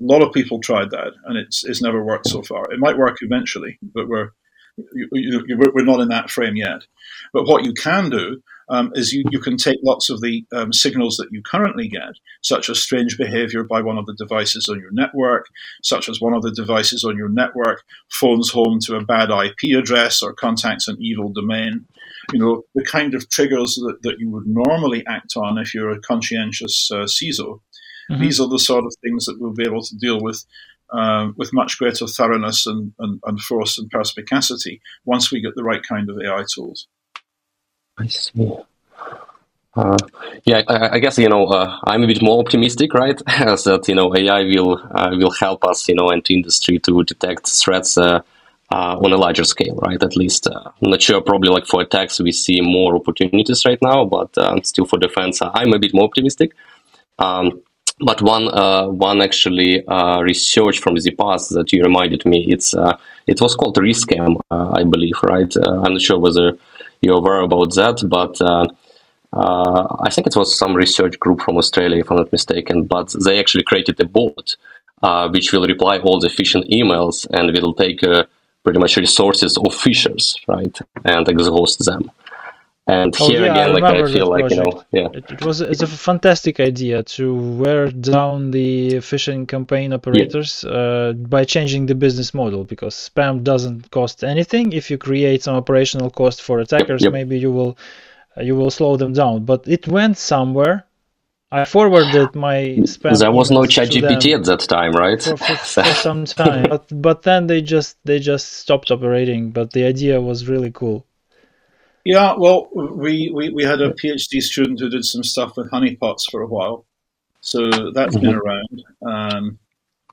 A lot of people tried that, and it's it's never worked so far. It might work eventually, but we're you, you, we're not in that frame yet. But what you can do um, is you, you can take lots of the um, signals that you currently get, such as strange behavior by one of the devices on your network, such as one of the devices on your network phones home to a bad IP address or contacts an evil domain. You know, the kind of triggers that, that you would normally act on if you're a conscientious uh, CISO. Mm-hmm. These are the sort of things that we'll be able to deal with uh, with much greater thoroughness and, and, and, force and perspicacity once we get the right kind of AI tools. I see. Uh, yeah, I, I, guess you know uh, I'm a bit more optimistic, right? that you know AI will uh, will help us, you know, and industry to detect threats uh, uh, on a larger scale, right? At least uh, I'm not sure. Probably like for attacks, we see more opportunities right now, but still for defense, I'm a bit more optimistic. Um, but one one actually research from the past that you reminded me, it's it was called Re:scam, I believe, right? I'm not sure whether you're aware about that, but uh, uh, I think it was some research group from Australia, if I'm not mistaken, but they actually created a bot uh, which will reply all the phishing emails and will take uh, pretty much resources of phishers, right, and exhaust them. And Oh here yeah, I again, like I feel like you know, yeah, It, it was it's a fantastic idea to wear down the phishing campaign operators uh, by changing the business model because spam doesn't cost anything. If you create some operational cost for attackers, yep. maybe you will you will slow them down. But it went somewhere. I forwarded my spam there was no emails to ChatGPT at that time, right? for, for, for some time, but but then they just they just stopped operating. But the idea was really cool. Yeah, well, we, we, we had a PhD student who did some stuff with honeypots for a while, so that's been around. Um,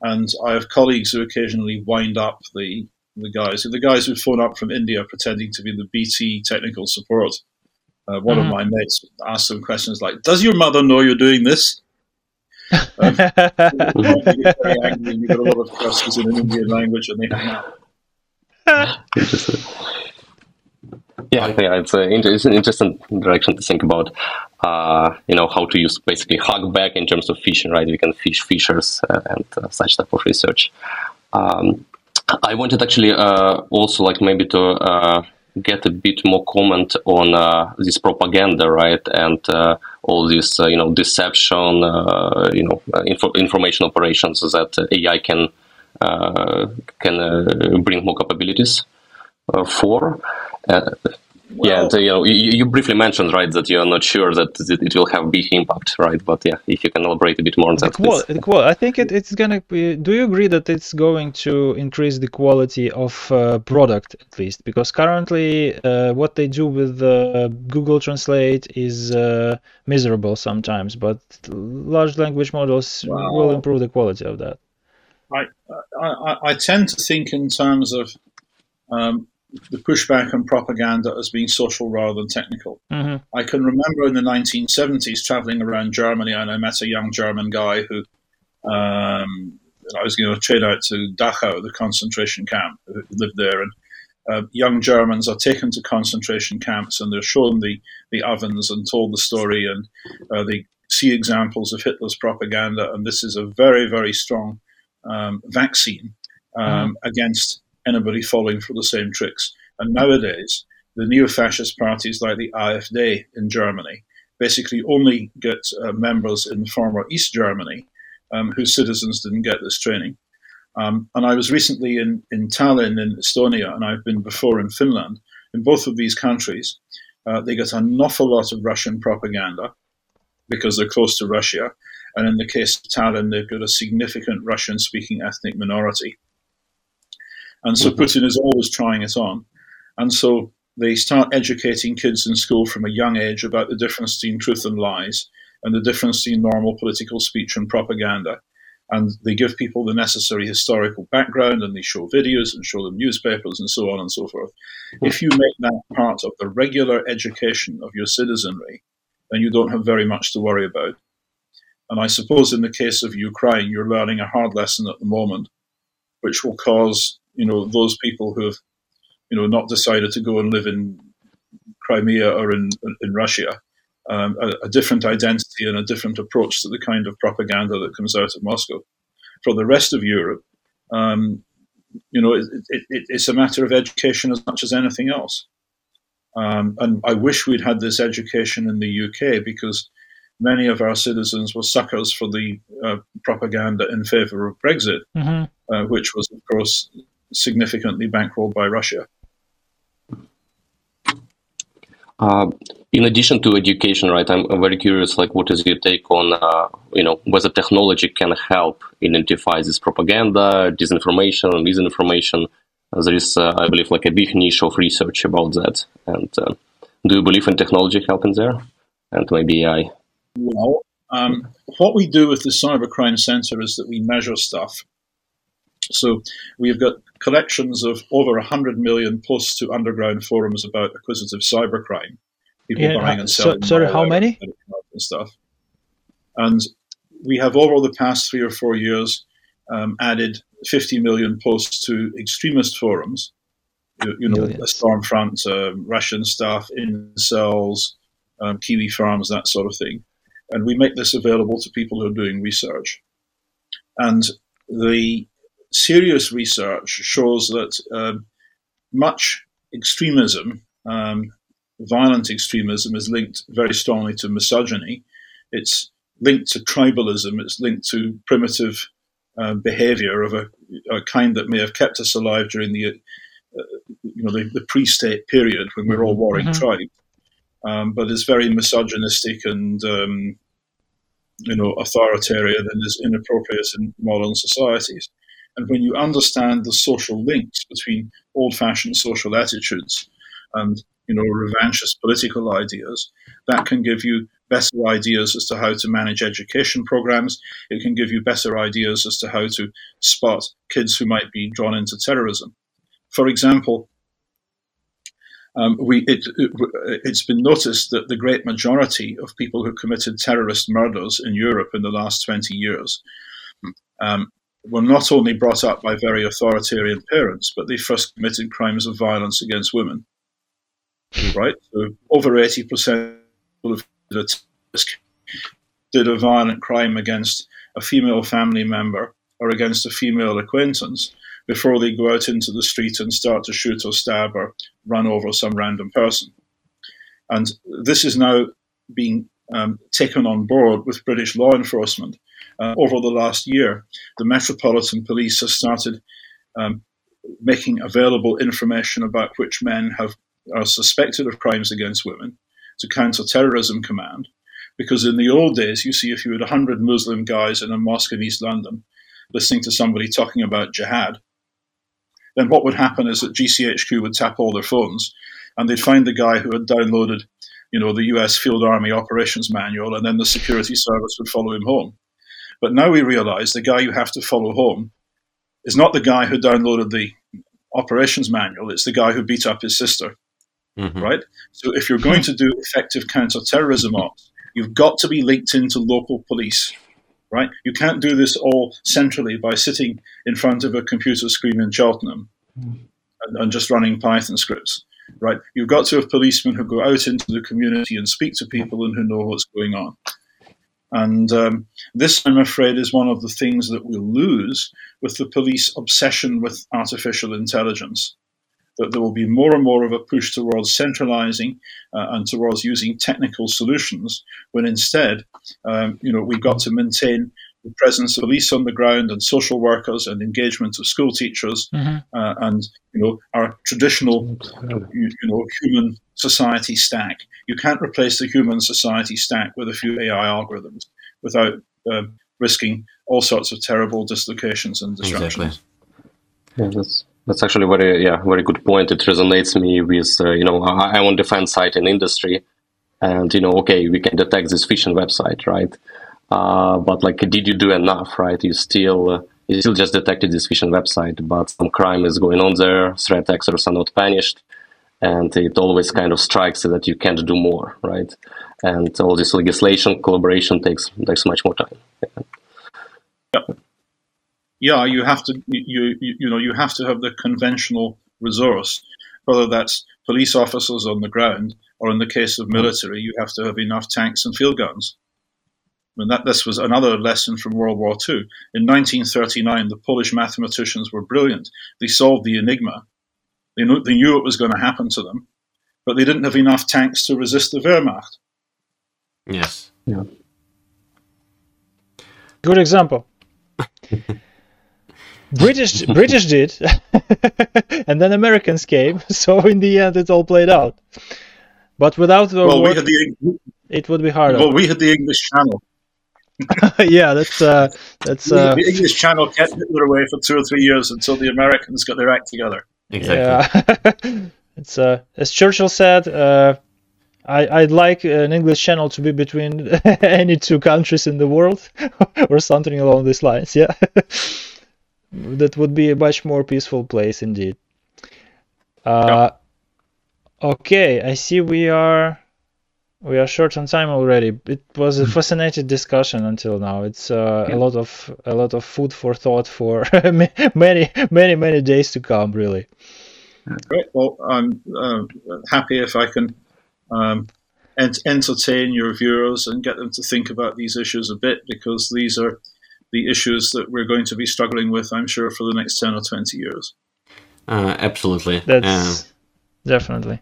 and I have colleagues who occasionally wind up the the guys. The guys who phone up from India pretending to be the BT technical support. Uh, one of my mates asked some questions like, "Does your mother know you're doing this?" Um, you get very angry and you get a lot of curses in an Indian language, and they hang up. Interesting. Yeah, yeah, it's, a, it's an interesting direction to think about. Uh, you know how to use basically hack back in terms of phishing, right? We can fish fishers uh, and uh, such type of research. Um, I wanted actually uh, also like maybe to uh, get a bit more comment on uh, this propaganda, right, and uh, all this uh, you know deception, uh, you know, uh, info- information operations that AI can uh, can bring more capabilities for. Yeah, Well- and, uh, you know, you, you briefly mentioned right that you're not sure that it it will have big impact, right? But yeah, if you can elaborate a bit more on that, qual- please. qual- I think it, it's gonna be. Do you agree that it's going to increase the quality of uh, product at least? Because currently, uh, what they do with uh, Google Translate is uh, miserable sometimes, but large language models will improve the quality of that. I, I, I tend to think in terms of um, the pushback and propaganda as being social rather than technical. hmm I can remember in the 1970s traveling around Germany, and I met a young German guy who um, I was going to trade out to Dachau, the concentration camp, who lived there. And uh, young Germans are taken to concentration camps and they're shown the, the ovens and told the story, and uh, they see examples of Hitler's propaganda. And this is a very, very strong um, vaccine um, against anybody falling for the same tricks. And nowadays, the neo fascist parties like the AfD in Germany basically only get uh, members in former East Germany um, whose citizens didn't get this training. Um, and I was recently in, in Tallinn in Estonia, and I've been before in Finland. In both of these countries, uh, they get an awful lot of Russian propaganda because they're close to Russia. And in the case of Tallinn, they've got a significant Russian speaking ethnic minority. And so mm-hmm. Putin is always trying it on. And so they start educating kids in school from a young age about the difference between truth and lies and the difference between normal political speech and propaganda. And they give people the necessary historical background and they show videos and show them newspapers and so on and so forth. Mm-hmm. If you make that part of the regular education of your citizenry, then you don't have very much to worry about. And I suppose in the case of Ukraine, you're learning a hard lesson at the moment, which will cause you know those people who have you know not decided to go and live in Crimea or in in Russia um, a, a, different identity and a different approach to the kind of propaganda that comes out of Moscow. For the rest of Europe, um, you know, it, it, it, it's a matter of education as much as anything else. Um, and I wish we'd had this education in the UK because many of our citizens were suckers for the uh, propaganda in favour of Brexit, hmm uh, which was, of course, significantly bankrolled by Russia. Uh, in addition to education, right, I'm, I'm very curious, like, what is your take on, uh, you know, whether technology can help identify this propaganda, disinformation, and misinformation? Uh, there is, uh, I believe, like a big niche of research about that. And uh, do you believe in technology helping there? And maybe AI? Well, um, what we do with the Cybercrime Centre is that we measure stuff. So we've got collections of over 100 million plus to underground forums about acquisitive cybercrime. People Yeah, buying uh, and so- selling. sorry, how many? And stuff. And we have over the past three or four years um, added 50 million posts to extremist forums. You, you know. Stormfront, uh, Russian stuff, incels, um, Kiwi farms, that sort of thing. And we make this available to people who are doing research. And the serious research shows that um, much extremism, um, violent extremism, is linked very strongly to misogyny. It's linked to tribalism. It's linked to primitive uh, behavior of a, a, kind that may have kept us alive during the, uh, you know, the, the, pre-state period when we were all warring mm-hmm. tribes. Um, but is very misogynistic and um, you know authoritarian and is inappropriate in modern societies. And when you understand the social links between old-fashioned social attitudes and you know revanchist political ideas, that can give you better ideas as to how to manage education programs. It can give you better ideas as to how to spot kids who might be drawn into terrorism. For example, um, we, it, it, has been noticed that the great majority of people who committed terrorist murders in Europe in the last 20 years um, were not only brought up by very authoritarian parents, but they first committed crimes of violence against women. Right? So over 80% of the did a violent crime against a female family member or against a female acquaintance before they go out into the street and start to shoot or stab or run over some random person. And this is now being um, taken on board with British law enforcement. Uh, over the last year, the Metropolitan Police has started um, making available information about which men have are suspected of crimes against women to Counter-Terrorism Command. Because in the old days, you see, if you had 100 Muslim guys in a mosque in East London listening to somebody talking about jihad, then what would happen is that GCHQ would tap all their phones and they'd find the guy who had downloaded, you know, the US Field Army Operations Manual, and then the security service would follow him home. But now we realize the guy you have to follow home is not the guy who downloaded the operations manual, it's the guy who beat up his sister. Mm-hmm. Right? So if you're going to do effective counter-terrorism ops, you've got to be linked into local police right? You can't do this all centrally by sitting in front of a computer screen in Cheltenham mm. and, and, just running Python scripts, right? You've got to have policemen who go out into the community and speak to people and who know what's going on. And um, this, I'm afraid, is one of the things that we'll lose with the police obsession with artificial intelligence that there will be more and more of a push towards centralizing uh, and towards using technical solutions, when instead, um, you know, we've got to maintain the presence of police on the ground and social workers and engagement of school teachers mm-hmm. uh, and you know our traditional you, you, know human society stack. You can't replace the human society stack with a few AI algorithms without uh, risking all sorts of terrible dislocations and disruptions. Exactly. Yeah, that's that's actually very yeah very good point. It resonates me with uh, you know I, am on defense site in industry, and you know okay we can detect this phishing website right, uh, but like did you do enough right? You still uh, you still just detected this phishing website, but some crime is going on there. Threat actors are not punished, and it always kind of strikes that you can't do more right. And all this legislation collaboration takes takes much more time. Yeah. Yep yeah, you have to you, you you know you have to have the conventional resource, whether that's police officers on the ground or in the case of military, you have to have enough tanks and field guns. I mean, that this was another lesson from World War II. In 1939, the Polish mathematicians were brilliant. They solved the enigma. They knew, they knew it was going to happen to them, but they didn't have enough tanks to resist the Wehrmacht. Yes. Yeah. Good example. British British did, and then Americans came. So in the end, it all played out. But without the well, war, we had the, it would be harder. Well, we had the English Channel. yeah, that's uh, that's uh, the English Channel kept Hitler away for two or three years until the Americans got their act together. Exactly. Yeah. it's uh, as Churchill said. Uh, I, I'd like an English channel to be between any two countries in the world, or something along these lines. Yeah that would be a much more peaceful place indeed. Uh, yeah. Okay, I see we are we are short on time already. It was a fascinating discussion until now. It's uh, yeah. a lot of a lot of food for thought for many many many days to come. Really. Great. Well, I'm uh, happy if I can um, ent- entertain your viewers and get them to think about these issues a bit because these are the issues that we're going to be struggling with, I'm sure, for the next 10 or 20 years. Uh, absolutely. That's definitely.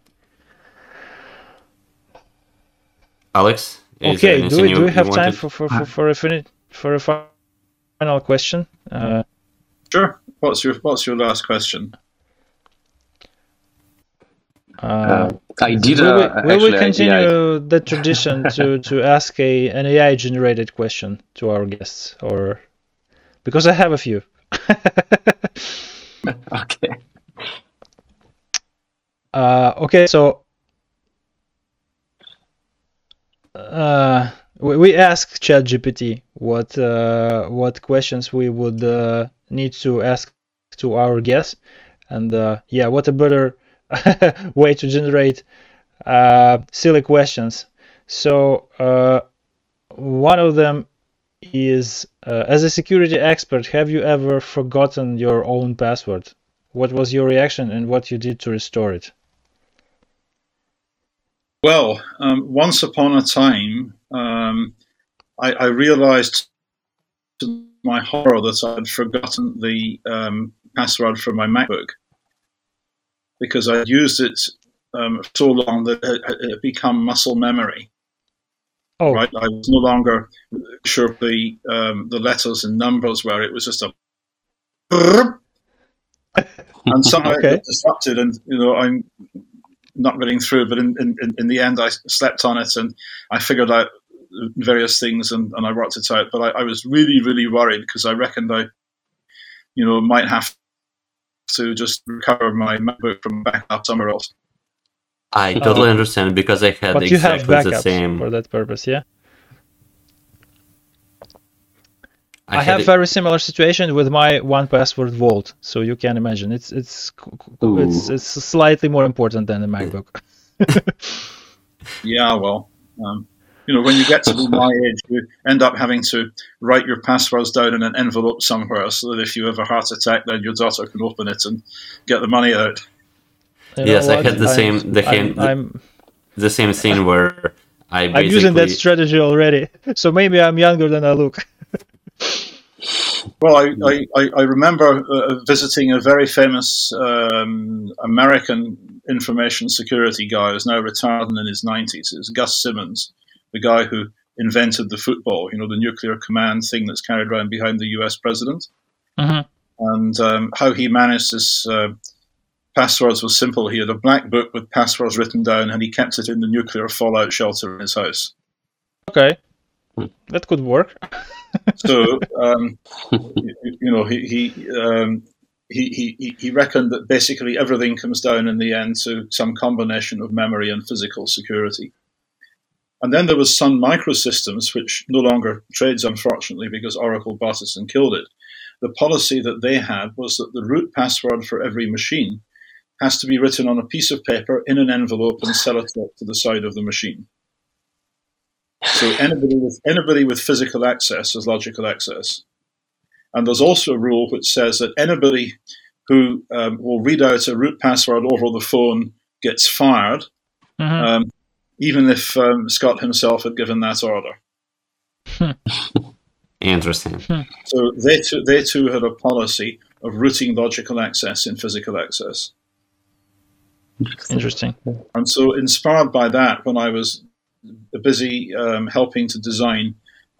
Alex? Okay, do we, do we have time for, for, for, for, a, fin- for a final question? Uh, sure. What's your What's your last question? Uh, I did. will we, Uh, will we actually, I- continue yeah, the tradition to, to ask a an AI generated question to our guests, or because I have a few. okay. Uh, okay, so uh, we, we asked ChatGPT what uh, what questions we would uh, need to ask to our guests, and uh, yeah, what a better way to generate uh, silly questions. So uh, one of them is, as a security expert, have you ever forgotten your own password? What was your reaction and what you did to restore it? Well, um, once upon a time, um, I, I realized to my horror that I had forgotten the um, password for my MacBook because I'd used it um, so long that it had become muscle memory. Oh, Right, I was no longer sure of the um, the letters and numbers where it was just a and somehow Okay. it got disrupted, and you know I'm not getting through. But in, in, in the end, I slept on it and I figured out various things and, and I worked it out. But I, I was really really worried because I reckoned I, you know, might have to just recover my MacBook from back up somewhere else. I totally Uh, understand because I had but you have exactly the same. for that purpose, yeah? I, had have it- very similar situation with my 1Password vault, so you can imagine it's it's it's Ooh. it's slightly more important than the MacBook. Yeah, well, um, you know, when you get to be my age, you end up having to write your passwords down in an envelope somewhere, so that if you have a heart attack, then your daughter can open it and get the money out. You know Yes, I had the I'm- same- the I'm, same- I'm, the same scene where I I'm using that strategy already, so maybe I'm younger than I look. Well, I, I, I remember uh, visiting a very famous um, American information security guy who's now retired and in his 90s. It was Gus Simmons, the guy who invented the football, you know, the nuclear command thing that's carried around behind the US president. Mhm. And um, how he managed his uh, passwords was simple. He had a black book with passwords written down and he kept it in the nuclear fallout shelter in his house. Okay, that could work. so um, you, you know he he, um, he he he reckoned that basically everything comes down in the end to some combination of memory and physical security. And then there was Sun Microsystems, which no longer trades, unfortunately, because Oracle bought it and killed it. The policy that they had was that the root password for every machine has to be written on a piece of paper in an envelope and sellotape to the side of the machine. So anybody with anybody with physical access has logical access. And there's also a rule which says that anybody who um, will read out a root password over the phone gets fired, Mhm. um, even if um, Scott himself had given that order. interesting. So they too, they too had a policy of rooting logical access in physical access. Interesting. And so, inspired by that, when I was busy um, helping to design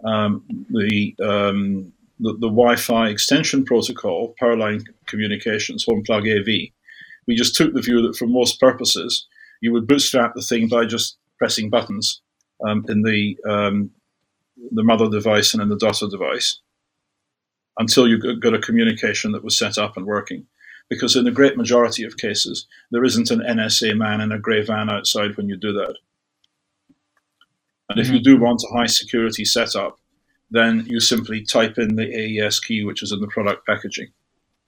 um, the, um, the the Wi-Fi extension protocol, Powerline Communications, HomePlug AV, we just took the view that for most purposes, you would bootstrap the thing by just pressing buttons um, in the um, the mother device and in the daughter device until you got a communication that was set up and working because in the great majority of cases, there isn't an NSA man in a grey van outside when you do that. And if you do want a high security setup, then you simply type in the AES key, which is in the product packaging.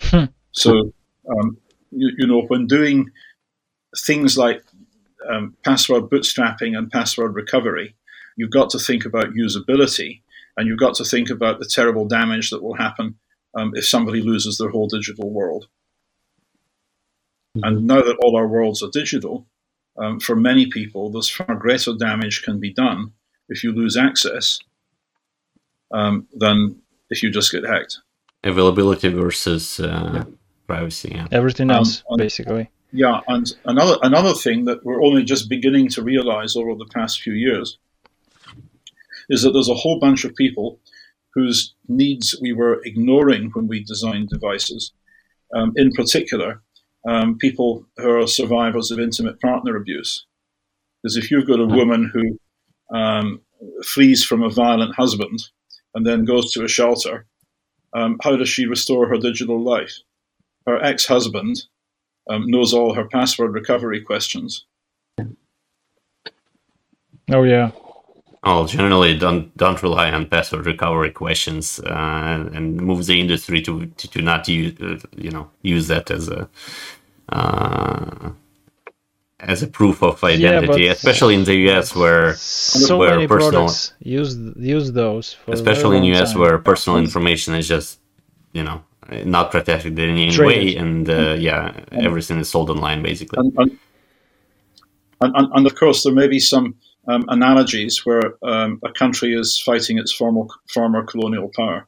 Hmm. So, um, you, you know, when doing things like um, password bootstrapping and password recovery, you've got to think about usability and you've got to think about the terrible damage that will happen um, if somebody loses their whole digital world. And now that all our worlds are digital, um, for many people, there's far greater damage can be done if you lose access um, than if you just get hacked. Availability versus uh, yeah. privacy. Yeah. Everything um, else, um, basically. Yeah, and another another thing that we're only just beginning to realize over the past few years is that there's a whole bunch of people whose needs we were ignoring when we designed devices. Um, in particular, um, people who are survivors of intimate partner abuse. Because if you've got a woman who um, flees from a violent husband and then goes to a shelter, um, how does she restore her digital life? Her ex husband um, knows all her password recovery questions. Oh, yeah. Oh, generally don't don't rely on password recovery questions uh, and move the industry to to, to not use uh, you know use that as a uh, as a proof of identity, yeah, especially in the US where so where many personal use use those, especially in US time. where personal information is just you know not protected in any way, and uh, yeah, everything is sold online basically. And, and, and, and of course, there may be some um, analogies where um, a country is fighting its former former colonial power.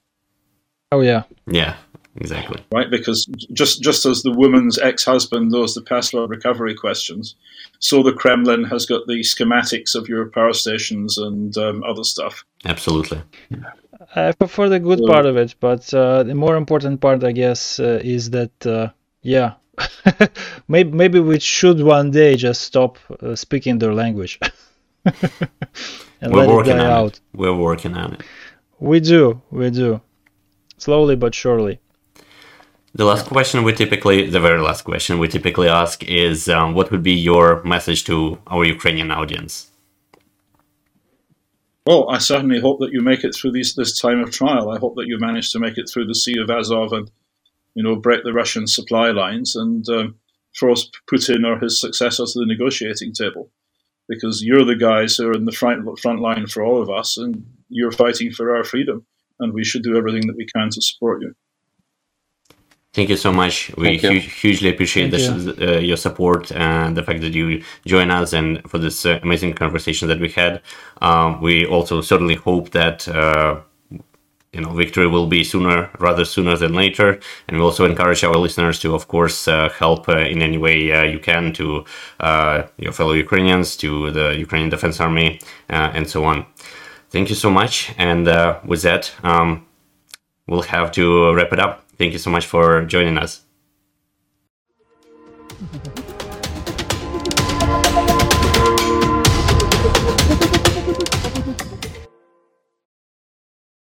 Oh yeah, yeah, exactly. Right, because just just as the woman's ex-husband knows the password recovery questions, so the Kremlin has got the schematics of your power stations and um, other stuff. Absolutely. I prefer the good part of it, but uh, the more important part, I guess, uh, is that uh, yeah, maybe maybe we should one day just stop uh, speaking their language. and We're let it die out. It. We're working on it. We do, we do. Slowly but surely. The last question we typically, the very last question we typically ask is um, what would be your message to our Ukrainian audience? Well, I certainly hope that you make it through these, this time of trial. I hope that you manage to make it through the Sea of Azov and, you know, break the Russian supply lines and um, force Putin or his successor to the negotiating table because you're the guys who are in the front front line for all of us, and you're fighting for our freedom, and we should do everything that we can to support you. Thank you so much. We hu- hugely appreciate the, you. uh, your support and the fact that you join us and for this uh, amazing conversation that we had. Um, we also certainly hope that uh, you know victory will be sooner rather sooner than later. And we also encourage our listeners to of course uh, help uh, in any way uh, you can to uh, your fellow ukrainians to the ukrainian defense army uh, and so on. Thank you so much. And uh, with that um, we'll have to wrap it up. Thank you so much for joining us